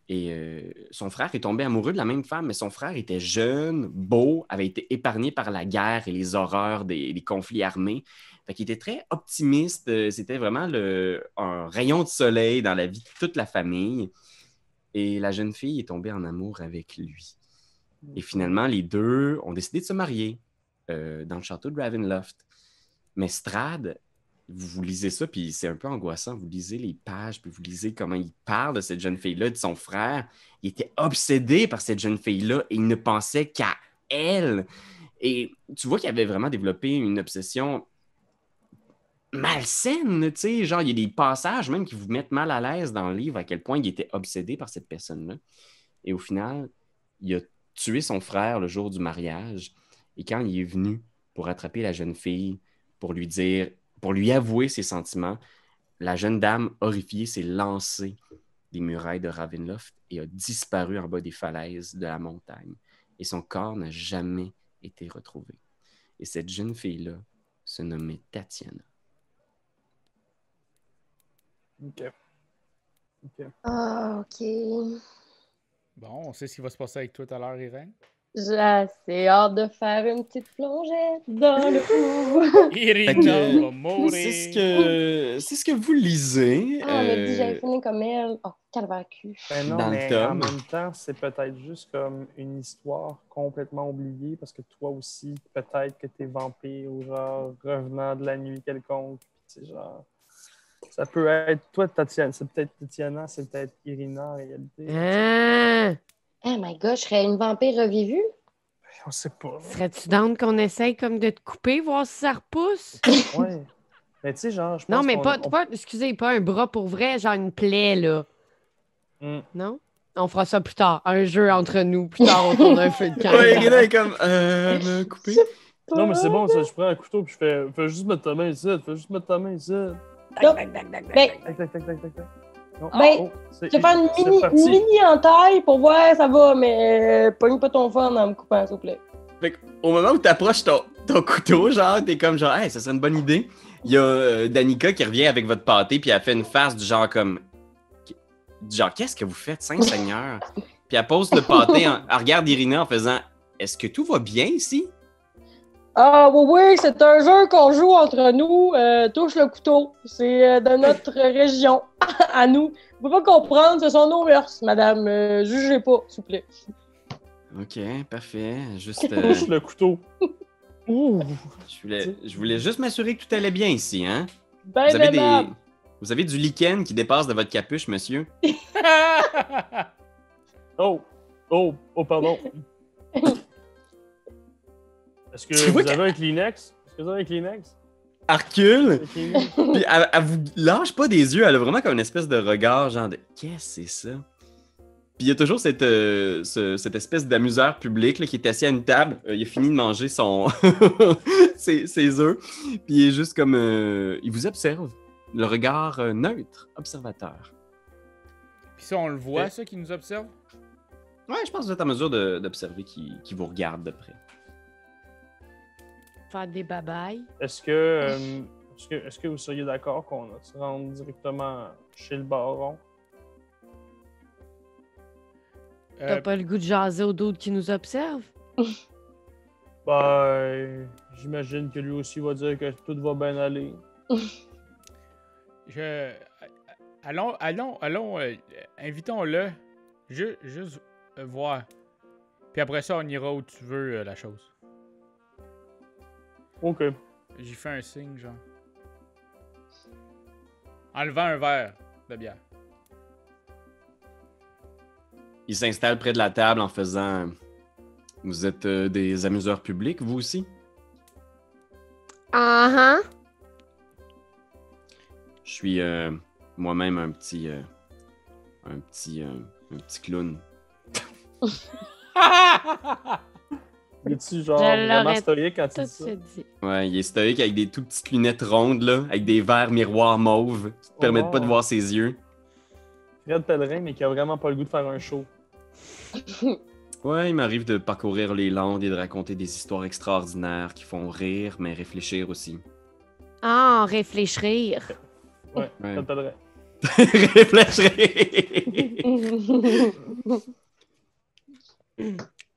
Et euh, son frère est tombé amoureux de la même femme, mais son frère était jeune, beau, avait été épargné par la guerre et les horreurs des, des conflits armés. Fait qu'il était très optimiste. euh, C'était vraiment le- un rayon de soleil dans la vie de toute la famille. Et la jeune fille est tombée en amour avec lui. Et finalement, les deux ont décidé de se marier euh, dans le château de Ravenloft. Mais Strad, vous, lisez ça, puis c'est un peu angoissant. Vous lisez les pages, puis vous lisez comment il parle de cette jeune fille-là, de son frère. Il était obsédé par cette jeune fille-là et il ne pensait qu'à elle. Et tu vois qu'il avait vraiment développé une obsession malsaine, tu sais. Genre, il y a des passages même qui vous mettent mal à l'aise dans le livre à quel point il était obsédé par cette personne-là. Et au final, il a tué son frère le jour du mariage. Et quand il est venu pour attraper la jeune fille, pour lui dire, pour lui avouer ses sentiments, la jeune dame horrifiée s'est lancée des murailles de Ravenloft et a disparu en bas des falaises de la montagne. Et son corps n'a jamais été retrouvé. Et cette jeune fille-là se nommait Tatiana. Ok. Ok. Ah, OK. Bon, on sait ce qui va se passer avec toi tout à l'heure, Irène. J'ai assez hâte de faire une petite plongette dans le [laughs] mourir. C'est ce que, c'est ce que vous lisez. Ah, on m'a dit euh, j'avais fini comme elle. Oh, calvaire cul. Ben non, Dans mais en même temps, c'est peut-être juste comme une histoire complètement oubliée parce que toi aussi, peut-être que t'es vampire ou genre revenant de la nuit quelconque. puis tu sais, genre, ça peut être toi, Tatiana, c'est peut-être Tatiana, c'est peut-être Irina en réalité. Ah! Oh my god, je serais une vampire revivue? On sait pas. Serais-tu down qu'on essaye comme de te couper, voir si ça repousse? [laughs] Ouais. Mais tu sais, genre, je pense Non, mais pas, on- pas, excusez, pas un bras pour vrai, genre une plaie, là. Hmm. Non? On fera ça plus tard. Un jeu entre nous, plus tard, autour d'un feu de [laughs] camp. Ouais, est comme, euh, me couper. Non, mais c'est bon, ça, je prends un couteau puis je fais, fais juste mettre ta main ici, fais juste mettre ta main ici. Non. Tac, tac, tac, tac, tac, tac. Non, Ben, oh, je vais faire une mini, mini entaille pour voir, ça va, mais euh, pogne pas ton fun en me coupant, s'il vous plaît. Fait au moment où tu approches ton, ton couteau, genre, t'es comme genre, hey, ça serait une bonne idée. Il y a euh, Danica qui revient avec votre pâté, puis elle fait une face du genre comme. Du genre, qu'est-ce que vous faites, Saint-Seigneur? puis elle pose le pâté, en, elle regarde Irina en faisant, est-ce que tout va bien ici? Ah oui, oui, c'est un jeu qu'on joue entre nous. euh, touche le couteau. C'est euh, de notre région, [laughs] à nous. peux pas comprendre, ce sont nos mœurs, madame. Euh, jugez pas, s'il vous plaît. Ok, parfait. Juste. euh, le couteau. [laughs] Ouh. je, voulais, je voulais juste m'assurer que tout allait bien ici, hein? Ben Vous avez, des... Vous avez du lichen qui dépasse de votre capuche, monsieur? [laughs] Oh. Oh. Oh, pardon. Est-ce que vous avez un Kleenex? Est-ce que vous avez un Kleenex? Kleenex? Puis elle, elle vous lâche pas des yeux, elle a vraiment comme une espèce de regard, genre de Qu'est-ce que c'est ça? Puis il y a toujours cette, euh, ce- cette espèce d'amuseur public là, qui est assis à une table. Euh, il a fini de manger son [laughs] ses, ses œufs. Puis il est juste comme. euh, il vous observe. Le regard euh, neutre, observateur. Puis ça, on le voit, ça, qui nous observe? Ouais, je pense que vous êtes en mesure de- d'observer qui, qui vous regarde de près. Faire des babayes. Est-ce que, euh, est-ce que, est-ce que vous seriez d'accord qu'on se rende directement chez le baron? T'as Euh, pas le goût de jaser au d'autres qui nous observent? [laughs] Ben, j'imagine que lui aussi va dire que tout va bien aller. je... Allons, allons, allons, euh, invitons-le. Ju- juste euh, voir. Puis après ça, on ira où tu veux, euh, la chose. Ok. J'ai fait un signe, genre. En levant un verre de bière. Il s'installe près de la table en faisant. Vous êtes euh, des amuseurs publics, vous aussi? Ah ah. Je suis euh, moi-même un petit. euh, un petit. euh, un petit clown. [laughs] [laughs] Es-tu genre Je vraiment l'aurais stoïque quand tu dis ça? se dit. Ouais, il est stoïque avec des tout petites lunettes rondes, là, avec des verres miroirs mauves qui te permettent pas de Oh. voir ses yeux. Fred Pellerin, mais qui a vraiment pas le goût de faire un show. [laughs] Ouais, il m'arrive de parcourir les landes et de raconter des histoires extraordinaires qui font rire, mais réfléchir aussi. Ah, réfléchir. [laughs] Ouais, Ouais. Fred Pellerin. [laughs] réfléchir!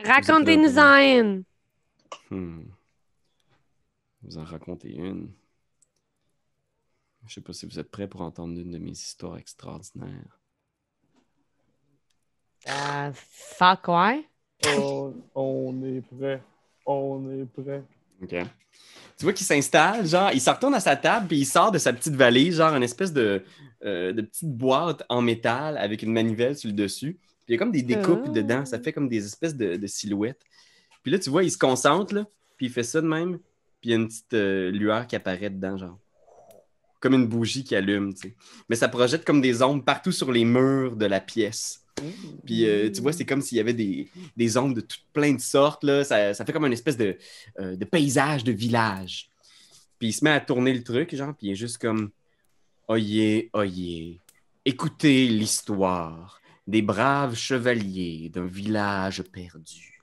Racontez-nous-en une. Hmm. Vous en racontez une. Je sais pas si vous êtes prêts pour entendre une de mes histoires extraordinaires. Euh, fuck, ouais. Oh, on est prêt. On est prêt. OK. Tu vois qu'il s'installe, genre, il se retourne à sa table, puis il sort de sa petite valise, genre, une espèce de, euh, de petite boîte en métal avec une manivelle sur le dessus. Puis il y a comme des découpes Oh. dedans, ça fait comme des espèces de, de silhouettes. Puis là, tu vois, il se concentre, là, puis il fait ça de même, puis il y a une petite euh, lueur qui apparaît dedans, genre. Comme une bougie qui allume, tu sais. Mais ça projette comme des ombres partout sur les murs de la pièce. Puis euh, tu vois, c'est comme s'il y avait des, des ombres de toutes plein de sortes. Là. Ça, ça fait comme une espèce de, euh, de paysage de village. Puis il se met à tourner le truc, genre, puis il est juste comme Oyez, oyez, écoutez l'histoire des braves chevaliers d'un village perdu.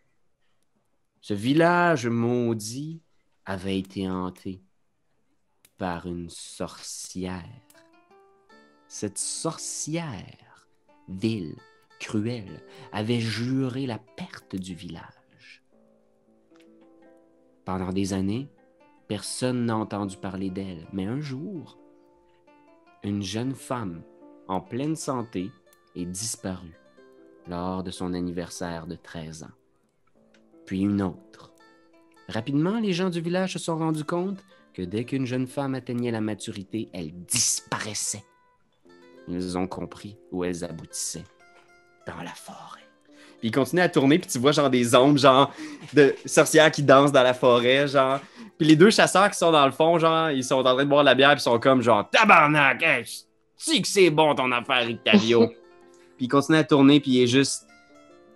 Ce village maudit avait été hanté par une sorcière. Cette sorcière, vile, cruelle, avait juré la perte du village. Pendant des années, personne n'a entendu parler d'elle, mais un jour, une jeune femme en pleine santé est disparue lors de son anniversaire de 13 ans. Puis une autre. Rapidement, les gens du village se sont rendus compte que dès qu'une jeune femme atteignait la maturité, elle disparaissait. Ils ont compris où elles aboutissaient. Dans la forêt. Puis il continue à tourner, puis tu vois genre des ombres, genre de sorcières qui dansent dans la forêt, genre. Puis les deux chasseurs qui sont dans le fond, genre, ils sont en train de boire de la bière, puis ils sont comme genre Tabarnak, hey, sais que c'est bon ton affaire, Octavio. Il continue à tourner, puis il est juste.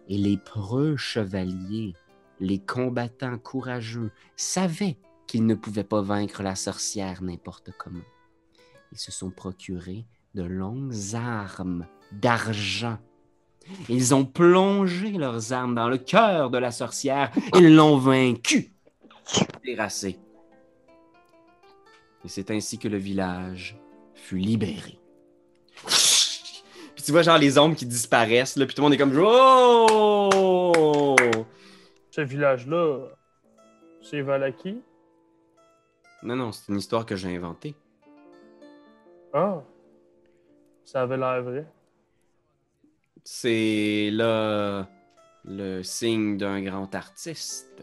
Et les preux chevaliers, les combattants courageux, savaient qu'ils ne pouvaient pas vaincre la sorcière n'importe comment. Ils se sont procurés de longues armes d'argent. Ils ont plongé leurs armes dans le cœur de la sorcière et l'ont vaincue. Et c'est ainsi que le village fut libéré. Tu vois genre les ombres qui disparaissent, là, puis tout le monde est comme Oh! Ce village-là, c'est Valaki? Non, non, c'est une histoire que j'ai inventée. Ah! Ça avait l'air vrai. c'est là le signe d'un grand artiste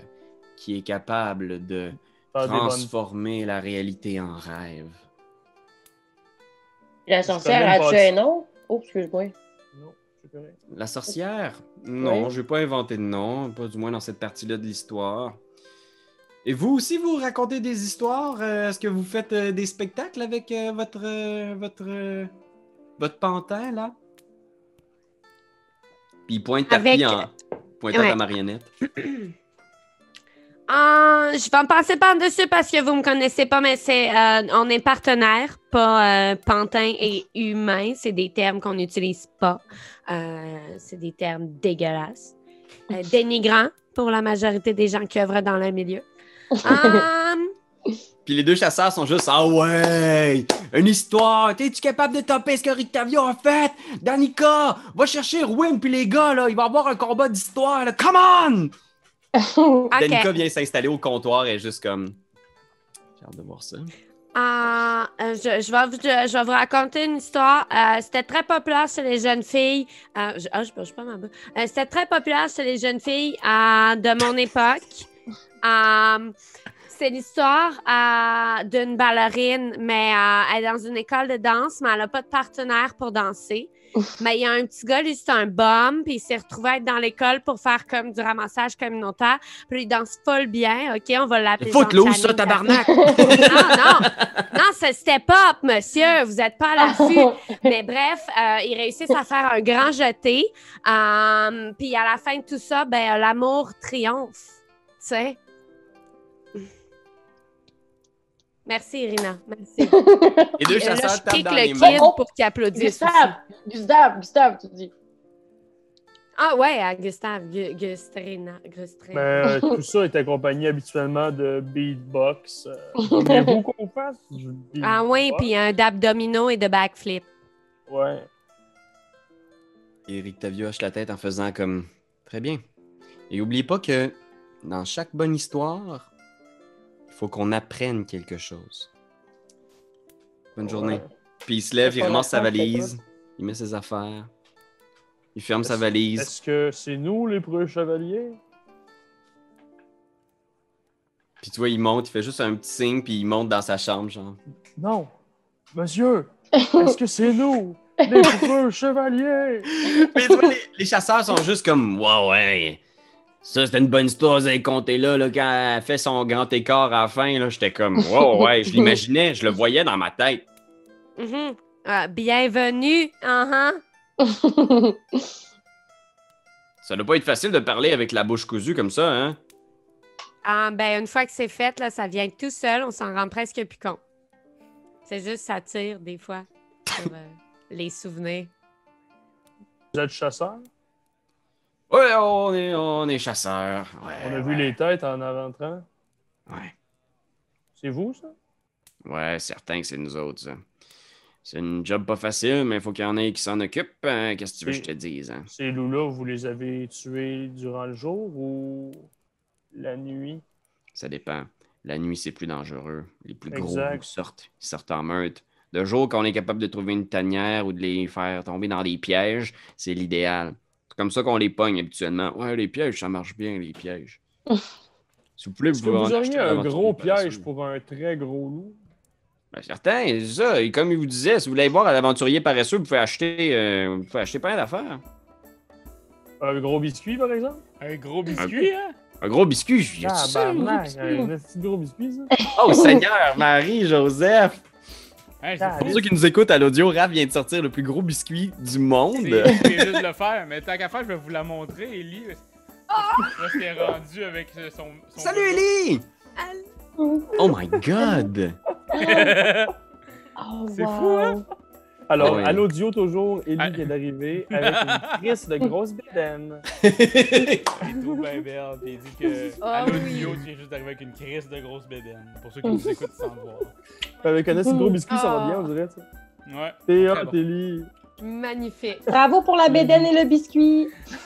qui est capable de Faire des bonnes- transformer la réalité en rêve. La sorcière a-tu un nom? Oh, excuse-moi. Non, c'est correct. La sorcière? Non, Ouais. je vais pas inventer de nom, pas du moins dans cette partie-là de l'histoire. Et vous aussi, vous racontez des histoires? Euh, Est-ce que vous faites euh, des spectacles avec euh, votre, votre, votre pantin, là? Puis il pointe Avec- tapis en pointant Ouais. ta marionnette. [clears throat] Ah, je vais en passer par-dessus parce que vous me connaissez pas, mais c'est euh, on est partenaire, pas euh, pantin et humain. C'est des termes qu'on n'utilise pas. Euh, c'est des termes dégueulasses. Euh, [laughs] dénigrants pour la majorité des gens qui œuvrent dans le milieu. Hum, [laughs] Puis les deux chasseurs sont juste Ah ouais! Une histoire! Es-tu capable de topper ce que Rictavio a fait? Danica! Va chercher Win puis les gars, là! Il va y avoir un combat d'histoire, là! Come on! [laughs] Danica vient s'installer au comptoir et est juste comme. J'ai hâte de voir ça. Ah, euh, je, je vais vous, je, je vais vous raconter une histoire. Euh, C'était très populaire chez les jeunes filles. Euh, je, ah, je, pas ma C'était très populaire chez les jeunes filles de mon époque. Euh, [laughs] c'est l'histoire d'une ballerine, mais elle est dans une école de danse, mais elle n'a pas de partenaire pour danser. Mais il y a un petit gars, lui, c'est un bum, puis il s'est retrouvé à être dans l'école pour faire comme du ramassage communautaire. Puis il danse full bien, OK? On va l'appeler. Footloose, ça, tabarnak! [laughs] non, non, non, c'est step up, monsieur. Vous n'êtes pas à l'affût. [laughs] Mais bref, euh, ils réussissent à faire un grand jeté. Euh, Puis à la fin de tout ça, ben, l'amour triomphe. Tu sais? Merci, Irina. Merci. [laughs] Les deux Et là, chasseurs je tapent dans le les kid mains. Pour qu'il applaudisse. aussi. Gustave! Gustave! Gustave, tu dis. Ah ouais, à Gustave. Gu- Gustrina. Gustrina. Mais euh, [laughs] tout ça est accompagné habituellement de beatbox. Euh, [laughs] Voulez-vous qu'on fasse du Ah oui, puis un d'abdominaux et de backflip. Ouais. Et Rictavio hoche la tête en faisant comme. Très bien. Et oubliez pas que dans chaque bonne histoire, faut qu'on apprenne quelque chose. Bonne journée. Puis il se lève, il ramasse sa valise, il met ses affaires, il ferme sa valise. Est-ce que c'est nous les preux chevaliers? Puis tu vois, il monte, il fait juste un petit signe, puis il monte dans sa chambre, genre. Non. Monsieur, [laughs] est-ce que c'est nous les preux chevaliers? [laughs] Mais tu vois, les, les chasseurs sont juste comme, ouais, ouais. Ça, c'était une bonne histoire, vous avez compté là, là, quand elle fait son grand écart à la fin, là, j'étais comme, ouais, [laughs] ouais, je l'imaginais, je le voyais dans ma tête. Mhm. Ah, bienvenue. Uh-huh. [laughs] Ça doit pas être facile de parler avec la bouche cousue comme ça, hein? Ah, ben, une fois que c'est fait, là, ça vient tout seul. On s'en rend presque plus compte. C'est juste, ça tire des fois sur euh, les souvenirs. Vous êtes chasseurs? Ouais, on est, on est chasseurs. Ouais, On a ouais, vu les têtes en rentrant. Ouais. C'est vous, ça? Ouais, certain que c'est nous autres, ça. C'est une job pas facile, mais il faut qu'il y en ait qui s'en occupent. hein. Qu'est-ce que tu veux que je te dise, hein? Ces loups-là, vous les avez tués durant le jour ou la nuit? Ça dépend. La nuit, c'est plus dangereux. Les plus gros Exact. loups sortent. Ils sortent en meute. Le jour qu'on est capable de trouver une tanière ou de les faire tomber dans des pièges, c'est l'idéal. C'est comme ça qu'on les pogne habituellement. Ouais, les pièges, ça marche bien, les pièges. [laughs] S'il vous plaît, Est-ce que pouvez en vous acheter auriez un gros piège pour un très gros loup? Ben, certain, c'est ça. Et comme il vous disait, si vous voulez voir à l'aventurier paresseux, vous pouvez acheter, euh, vous pouvez acheter plein d'affaires. Un gros biscuit, par exemple? Un gros biscuit, hein? Un gros biscuit, je y Ah, ça, un un petit gros biscuit, ça? Oh Seigneur, Marie, Joseph! Pour ceux qui nous écoutent à l'audio, Raph vient de sortir le plus gros biscuit du monde. c'est juste le faire, mais tant qu'à faire, je vais vous la montrer, Ellie. Qu'elle est rendue avec son. son Salut Ellie! Oh my god! [laughs] Oh, C'est wow. fou, hein? Alors, Ah oui. à l'audio, toujours, Ellie Ah. vient d'arriver avec une [laughs] crise de grosse bédaine. Elle est trop bien belle. Puis il dit que Oh à l'audio, oui. tu viens juste d'arriver avec une crise de grosse bédaine. Pour ceux qui nous écoutent sans le voir. Avec un assez gros biscuit, ça va Ah. bien, on dirait, ça. Ouais. T'es bon. Ellie. Magnifique. Bravo pour la bédaine et le biscuit. [laughs]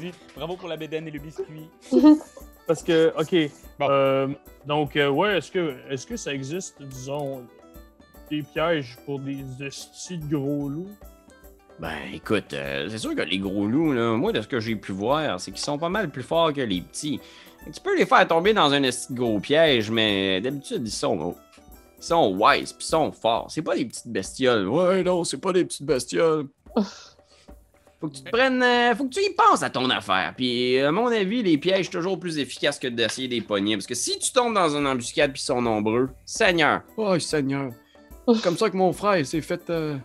Dit bravo pour la bédaine et le biscuit. Parce que, OK. Bon. euh, donc, euh, ouais, est-ce que, est que ça existe, disons, des pièges pour des hosties de gros loups? Ben, écoute, euh, c'est sûr que les gros loups, là, moi, de ce que j'ai pu voir, c'est qu'ils sont pas mal plus forts que les petits. Tu peux les faire tomber dans un esti de gros piège, mais d'habitude, ils sont, ils sont wise, puis ils sont forts. C'est pas des petites bestioles. Ouais, non, c'est pas des petites bestioles. [laughs] Faut que tu te prennes. euh, faut que tu y penses à ton affaire. Puis, à mon avis, les pièges sont toujours plus efficaces que d'essayer des poignées. Parce que si tu tombes dans une embuscade puis ils sont nombreux, Seigneur. Oh, Seigneur. C'est comme ça que mon frère s'est fait. euh,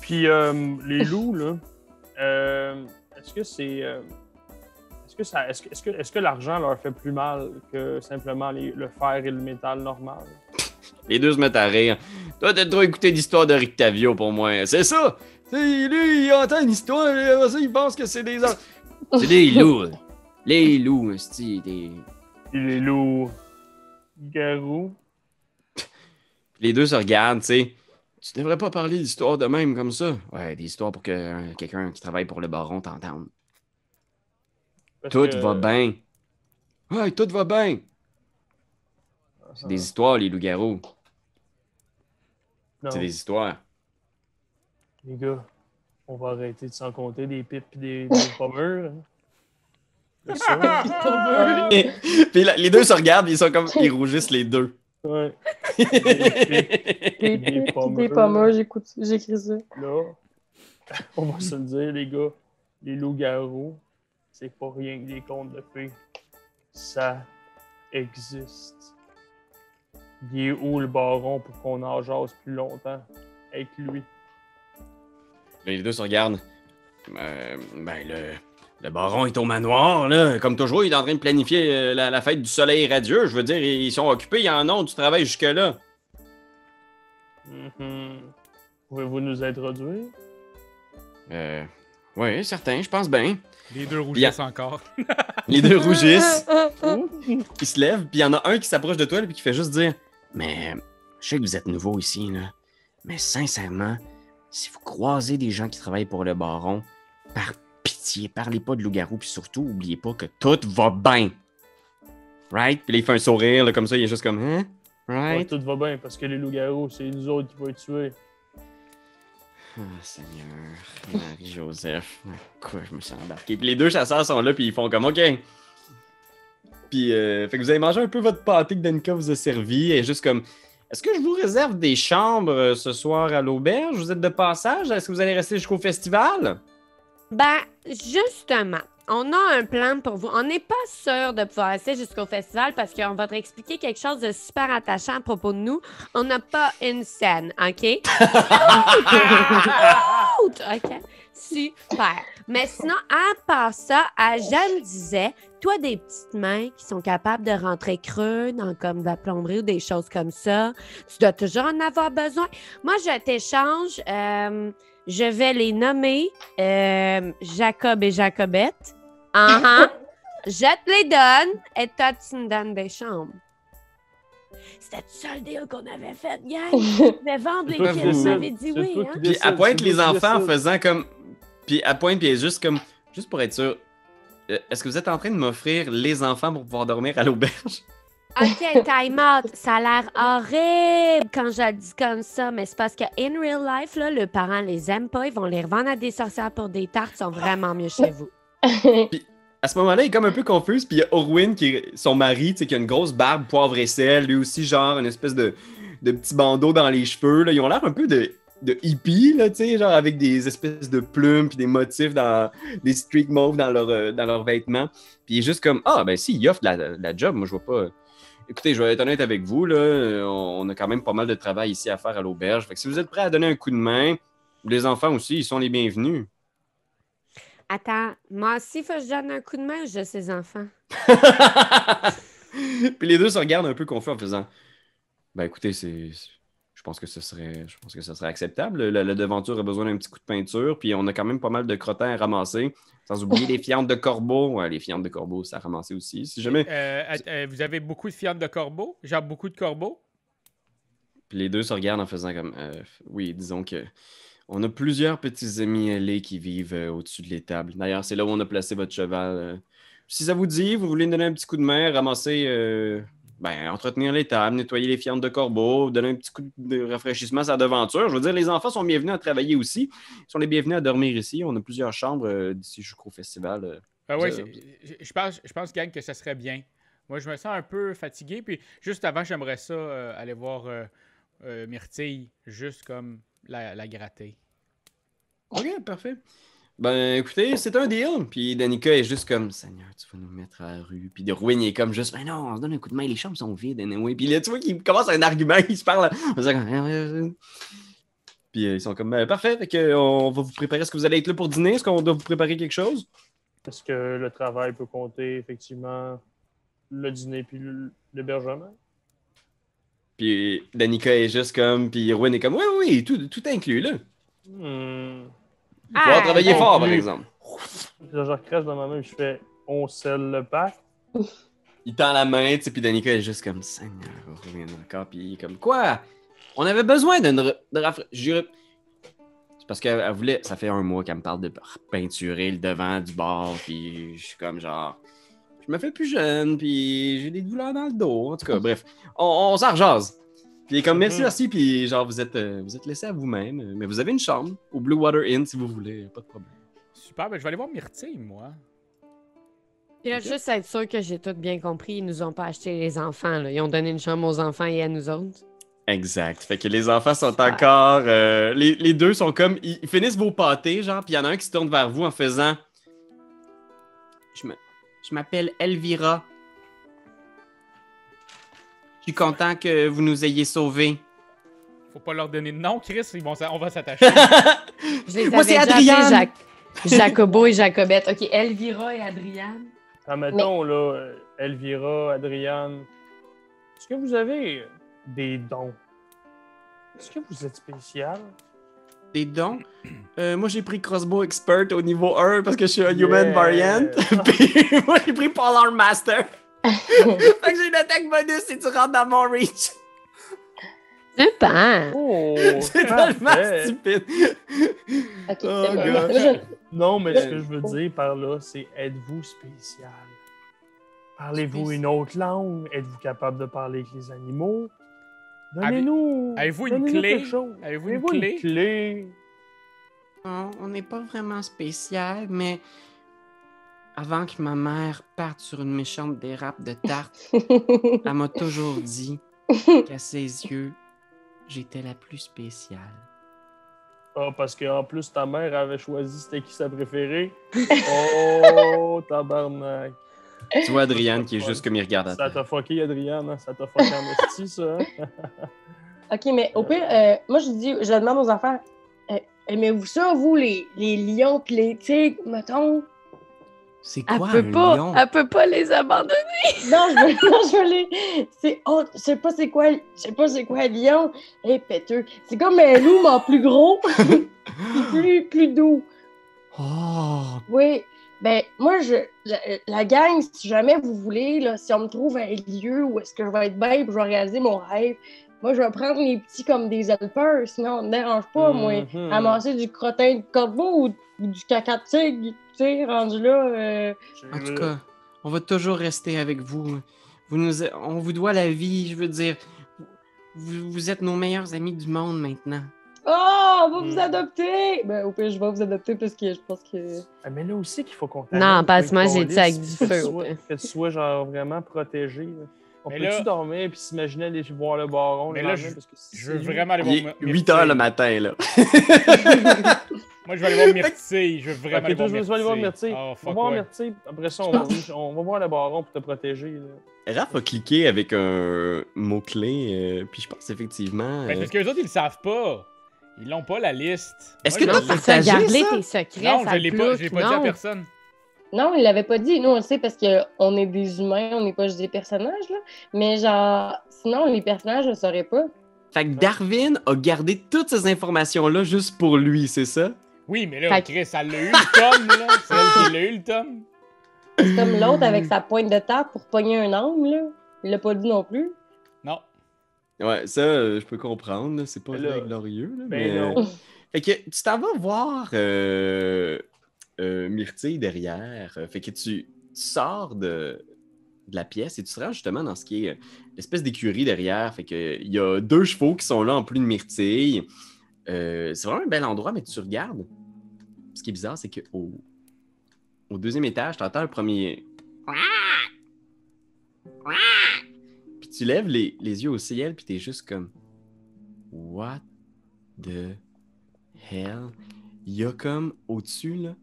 Puis euh, les loups, là, euh, est-ce que c'est. euh, est-ce que, ça, est-ce, que, est-ce, que, est-ce que l'argent leur fait plus mal que simplement les- le fer et le métal normal? Les deux se mettent à rire. Toi, t'as trop écouté l'histoire de Rictavio pour moi. C'est ça! C'est- lui, il entend une histoire, il pense que c'est des. C'est des [laughs] loups. Les loups, c'est des. Les loups garous. Les deux se regardent, tu sais. Tu devrais pas parler d'histoire de même comme ça. Ouais, des histoires pour que euh, quelqu'un qui travaille pour le baron t'entende. Tout que- va bien. Ouais, tout va bien. C'est des histoires, les loups-garous. Non, C'est des histoires. les gars, on va arrêter de s'en compter des pipes et des, des [laughs] pommures. hein. C'est [laughs] ça? Puis là, les deux se regardent, ils sont comme. Ils rougissent les deux. Ouais. Des Des pommures, j'écoute, j'écris ça. Là, on va se le dire, les gars, les loups-garous, c'est pas rien que des contes de fées. Ça existe. Il est où le baron pour qu'on en jase plus longtemps avec lui? Les deux se regardent. Euh, ben, le, le baron est au manoir, là. Comme toujours, il est en train de planifier euh, la, la fête du soleil radieux. Je veux dire, ils sont occupés, ils en ont du travail jusque-là. Mhm. Pouvez-vous nous introduire? Euh, oui, certain, je pense bien. Les deux rougissent encore. [laughs] Les deux rougissent, [laughs] ils se lèvent, puis il y en a un qui s'approche de toi, puis qui fait juste dire Mais, je sais que vous êtes nouveau ici, là. Mais sincèrement, si vous croisez des gens qui travaillent pour le baron, par pitié, parlez pas de loup-garou, puis surtout, oubliez pas que tout va bien. Right? Puis là, il fait un sourire, là, comme ça, il est juste comme Hein? Ouais, Right? tout va bien parce que les loups-garous, c'est nous autres qui vont les tuer. Ah, Seigneur, Marie-Joseph, [laughs] quoi, je me suis embarqué. Puis les deux chasseurs sont là, puis ils font comme OK. Puis, euh, fait que vous avez mangé un peu votre pâté que Denka vous a servi, et juste comme Est-ce que je vous réserve des chambres euh, ce soir à l'auberge? Vous êtes de passage? Est-ce que vous allez rester jusqu'au festival? Ben, justement, on a un plan pour vous. On n'est pas sûr de pouvoir rester jusqu'au festival parce qu'on va te expliquer quelque chose de super attachant à propos de nous. On n'a pas une scène, OK? [laughs] OK? Super. Mais sinon, à part ça, à Jeanne disait, toi, des petites mains qui sont capables de rentrer creux dans comme de la plomberie ou des choses comme ça, tu dois toujours en avoir besoin. Moi, je t'échange. euh, je vais les nommer euh, Jacob et Jacobette. Ah ah. [laughs] Je te les donne et toi, tu me donnes des chambres. C'était ça le deal qu'on avait fait, gang? [laughs] Je vais vendre les décides. Vous m'avez dit oui, hein? Puis elle pointe c'est les enfants en faisant comme. Puis elle pointe, puis elle est juste comme. Juste pour être sûr. euh, Est-ce que vous êtes en train de m'offrir les enfants pour pouvoir dormir à l'auberge? OK, time out. Ça a l'air horrible quand je le dis comme ça, mais c'est parce que in real life, là, le parent les aime pas. Ils vont les revendre à des sorcières pour des tartes. Ils sont vraiment mieux chez vous. [laughs] À ce moment-là, il est comme un peu confus, puis il y a Orwin, qui est son mari, tu sais, qui a une grosse barbe poivre et sel, lui aussi, genre, une espèce de, de petit bandeau dans les cheveux. Là. Ils ont l'air un peu de, de hippie, là, tu sais, genre, avec des espèces de plumes, puis des motifs, dans, des streak mauves dans, euh, dans leurs vêtements. Puis il est juste comme, ah, ben si, il offre la, la job, moi, je vois pas. Écoutez, je vais être honnête avec vous, là, euh, on a quand même pas mal de travail ici à faire à l'auberge. Si vous êtes prêts à donner un coup de main, les enfants aussi, ils sont les bienvenus. Attends, moi aussi, faut que je donne un coup de main je ces enfants? [laughs] Puis les deux se regardent un peu confus en faisant Ben écoutez, c'est. Je pense que ce serait. Je pense que ce serait acceptable. La, la devanture a besoin d'un petit coup de peinture, puis on a quand même pas mal de crottins à ramasser. Sans oublier les fientes de corbeau. Ouais, les fientes de corbeau, c'est à ramasser aussi. Si jamais. Euh, euh, vous avez beaucoup de fientes de corbeaux? Genre beaucoup de corbeaux? Puis les deux se regardent en faisant comme euh, Oui, disons que. On a plusieurs petits amis ailés qui vivent au-dessus de l'étable. D'ailleurs, c'est là où on a placé votre cheval. Si ça vous dit, vous voulez me donner un petit coup de main, ramasser ben, entretenir les tables, nettoyer les fientes de corbeau, donner un petit coup de rafraîchissement à sa devanture. Je veux dire, les enfants sont bienvenus à travailler aussi. Ils sont les bienvenus à dormir ici. On a plusieurs chambres euh, d'ici jusqu'au festival. euh. Ben ouais, c'est- je pense, je pense, gang, que ça serait bien. Moi, je me sens un peu fatigué. Puis juste avant, j'aimerais ça euh, aller voir euh, euh, Myrtille, juste comme la, la gratter. OK, parfait. Ben, écoutez, c'est un deal. Puis Danica est juste comme, Seigneur, tu vas nous mettre à la rue. Puis de Rouen est comme juste, ben non, on se donne un coup de main, les chambres sont vides. Anyway. Puis là, tu vois qu'il commence un argument, [laughs] il se parle. On se dit comme, Euh, euh. Puis euh, ils sont comme, Ben, parfait, fait que, on va vous préparer. Est-ce que vous allez être là pour dîner? Est-ce qu'on doit vous préparer quelque chose? Est-ce que le travail peut compter effectivement le dîner puis le- l'hébergement? Puis Danica est juste comme, puis Rouen est comme, oui, oui, oui, tout, tout inclus, là. Hmm. Il va Ah, travailler ben, fort, par exemple. Là, je recrache dans ma main et je fais on scelle le pack. Il tend la main, tu sais, puis Danica est juste comme Seigneur, reviens encore, puis il est comme quoi? On avait besoin d'une re- de C'est parce qu'elle elle voulait, ça fait un mois qu'elle me parle de peinturer le devant du bar, puis je suis comme genre, je me fais plus jeune, puis j'ai des douleurs dans le dos, en tout cas, bref, on, on s'en rejase. Puis il est comme merci, Mhm. merci, puis genre vous êtes, euh, vous êtes laissé à vous-même, mais vous avez une chambre au Blue Water Inn si vous voulez, pas de problème. Super, ben je vais aller voir Myrtille, moi. Puis là, juste être sûr que j'ai tout bien compris, ils nous ont pas acheté les enfants. Là. Ils ont donné une chambre aux enfants et à nous autres. Exact. Fait que les enfants sont encore. euh, les, les deux sont comme. Ils, finissent vos pâtés, genre, puis il y en a un qui se tourne vers vous en faisant. Je me- je m'appelle Elvira. Je suis content que vous nous ayez sauvés. Faut pas leur donner de nom, Chris, ils vont, on va s'attacher. [laughs] Moi, c'est Adriane. Jac- Jacobo et Jacobette. [laughs] OK, Elvira et Adriane. Admettons, là, euh, Elvira, Adriane, est-ce que vous avez des dons? Est-ce que vous êtes spécial? Des dons? Euh, moi, j'ai pris Crossbow Expert au niveau 1 parce que je suis un Human. Variant. [laughs] Puis moi, j'ai pris Polar Master. Fait que j'ai une attaque bonus si tu rentres dans mon reach. Super! Oh, C'est tellement stupide. Ok, Oh, je- Non, mais ce que je veux dire par là, c'est êtes-vous spécial? Parlez-vous une autre langue? Êtes-vous capable de parler avec les animaux? Donnez-nous. Avez-vous une clé? Avez-vous une clé? clé? Non, on n'est pas vraiment spécial, mais avant que ma mère parte sur une méchante dérape de tarte, [laughs] elle m'a toujours dit qu'à ses yeux, j'étais la plus spéciale. Ah, parce qu'en plus, ta mère avait choisi c'était qui sa préférée. Oh, [laughs] tabarnak. Tu vois Adrienne qui est juste comme il regarde à Ça t'a fucké, Adriane. hein? Ça t'a fucké en esti, ça. hein? [laughs] OK, mais au pire, euh, moi, je dis, je demande aux enfants, euh, aimez-vous ça, vous, les, les lions pis les tigres, mettons? C'est Elle quoi peut un pas, lion? elle peut pas les abandonner. [laughs] Non, je veux, non, je veux les... C'est... Oh, je sais pas c'est quoi, je sais pas c'est quoi un lion. Eh, péteux. C'est comme un loup, mais en plus gros, [laughs] puis plus, plus doux. Oh! Oui. Ben, moi, je, la, la gang, si jamais vous voulez, là, si on me trouve un lieu où est-ce que je vais être bien puis je vais réaliser mon rêve, moi, je vais prendre les petits comme des helpers, sinon, on me dérange pas, moi. Mhm. Amasser du crottin de corbeau ou, ou du caca de tigre, tu sais, rendu là. euh, En tout cas, on va toujours rester avec vous. vous nous, on vous doit la vie, je veux dire. Vous, vous êtes nos meilleurs amis du monde maintenant. Oh, on va vous Hmm. adopter! Ben, au pire, je vais vous adopter parce que je pense que. Ah, mais là aussi qu'il faut qu'on Non, parce que moi, j'ai dit avec du feu, que tu sois genre vraiment protégé. là. On peut-tu là- dormir puis s'imaginer aller voir le baron Mais le là, je- parce que si Je veux vraiment aller Il voir est Myr- 8 heures le matin, là. [laughs] Moi, je vais aller voir Myrtille. Je veux vraiment aller toi, voir je vais aller voir Myrtille. Oh, on va voir ouais. Myrtille, après ça, on va, on va voir le baron pour te protéger. là. Raph a cliqué avec un mot-clé, euh, puis je pense effectivement. Ben, euh, parce que les autres, ils le savent pas. Ils l'ont pas, la liste. Est-ce que t'as l'ai- partagé Ça, tes secrets, Non, ça je l'ai pas, je l'ai pas dit à personne. Non, il l'avait pas dit. Nous, on le sait parce qu'on est des humains, on n'est pas juste des personnages, là. Mais genre, sinon, les personnages ne le sauraient pas. Fait que Darwin a gardé toutes ces informations-là juste pour lui, c'est ça? Oui, mais là, Fait- Chris, elle l'a eu le tome, là. C'est elle qui l'a eu le tome. C'est comme l'autre avec sa pointe de table pour pogner un âme, là. Il l'a pas dit non plus. Non. Ouais, ça, euh, je peux comprendre, là, c'est pas là- glorieux. Là, Ben mais, non. Fait que tu t'en vas voir euh, euh, Myrtille derrière. Euh, Fait que tu, sors de, la pièce et tu seras justement dans ce qui est euh, l'espèce d'écurie derrière. Fait que, il y a deux chevaux qui sont là en plus de myrtille. C'est vraiment un bel endroit, mais tu regardes. Ce qui est bizarre, c'est que au, deuxième étage, tu entends le premier. Puis tu lèves les, les yeux au ciel, puis tu es juste comme. What the hell? Il y a comme au-dessus, là,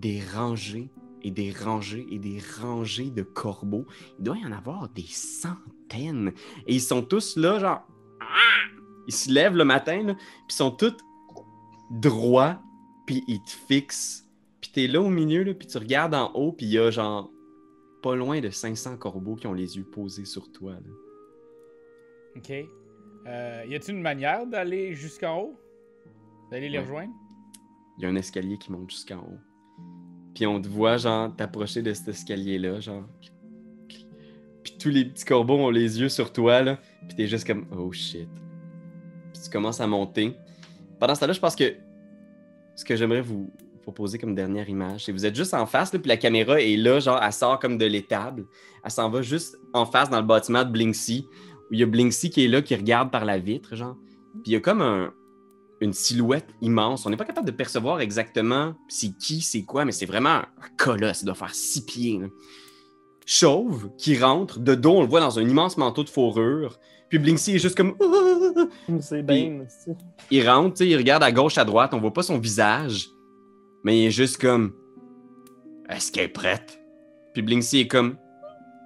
des rangées et des rangées et des rangées de corbeaux. Il doit y en avoir des centaines. Et ils sont tous là, genre. Ils se lèvent le matin, là, puis ils sont tous droits, puis ils te fixent. Puis t'es là au milieu, là, puis tu regardes en haut, puis il y a genre pas loin de 500 corbeaux qui ont les yeux posés sur toi. là. OK. Euh, y a-t-il une manière d'aller jusqu'en haut? D'aller les Ouais. rejoindre? Il y a un escalier qui monte jusqu'en haut. Puis on te voit, genre, t'approcher de cet escalier-là, genre. Puis tous les petits corbeaux ont les yeux sur toi, là. Puis t'es juste comme, oh shit. Puis tu commences à monter. Pendant ce temps-là, je pense que ce que j'aimerais vous proposer comme dernière image, c'est vous êtes juste en face, là, puis la caméra est là, genre, elle sort comme de l'étable. Elle s'en va juste en face dans le bâtiment de Blinksy, où il y a Blinksy qui est là, qui regarde par la vitre, genre. Puis il y a comme un, une silhouette immense. On n'est pas capable de percevoir exactement c'est qui, c'est quoi, mais c'est vraiment un colosse. Il doit faire six pieds. là. Chauve qui rentre, de dos, on le voit dans un immense manteau de fourrure. Puis Blinksy est juste comme. [laughs] C'est bien. Il rentre, il regarde à gauche, à droite, on voit pas son visage, mais il est juste comme. Est-ce qu'elle est prête? Puis Blinksy est comme.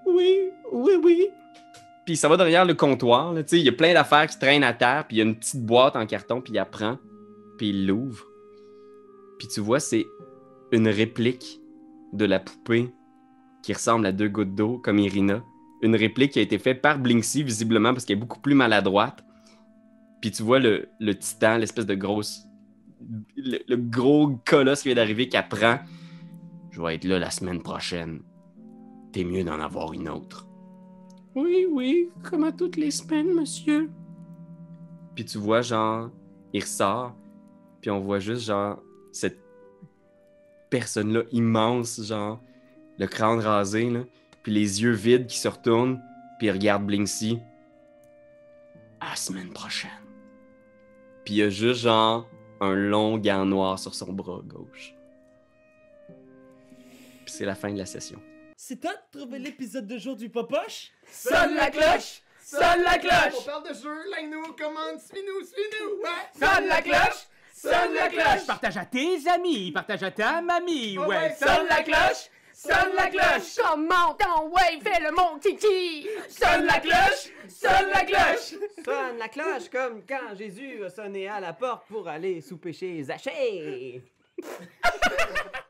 Oui, oui, oui. Puis ça va derrière le comptoir, là, il y a plein d'affaires qui traînent à terre, puis il y a une petite boîte en carton, puis il la prend, puis il l'ouvre. Puis tu vois, c'est une réplique de la poupée qui ressemble à deux gouttes d'eau, comme Irina. Une réplique qui a été faite par Blinksy, visiblement, parce qu'elle est beaucoup plus maladroite. Puis tu vois le, le titan, l'espèce de grosse. Le, le gros colosse qui vient d'arriver, qui apprend Je vais être là la semaine prochaine. T'es mieux d'en avoir une autre. Oui, oui, comme à toutes les semaines, monsieur. Puis tu vois, genre, il ressort, puis on voit juste, genre, cette personne-là immense, genre, le crâne rasé, là, puis les yeux vides qui se retournent, puis il regarde Blinksy. À la semaine prochaine. Puis il y a juste, genre, un long gant noir sur son bras gauche. Puis c'est la fin de la session. C'est toi de trouver l'épisode de jour du Popoche? Sonne la cloche! Sonne la cloche! On parle de jeu, like-nous, commande, suis-nous, suis-nous, ouais! Sonne la cloche! Sonne la cloche! Partage à tes amis, partage à ta mamie, Ouais, ouais. Sonne la cloche! Sonne la cloche! Comment ton ouais, fais le mon kiki! Sonne la cloche! Sonne la cloche! Sonne la cloche comme quand Jésus a sonné à la porte pour aller souper chez Zachée. [laughs]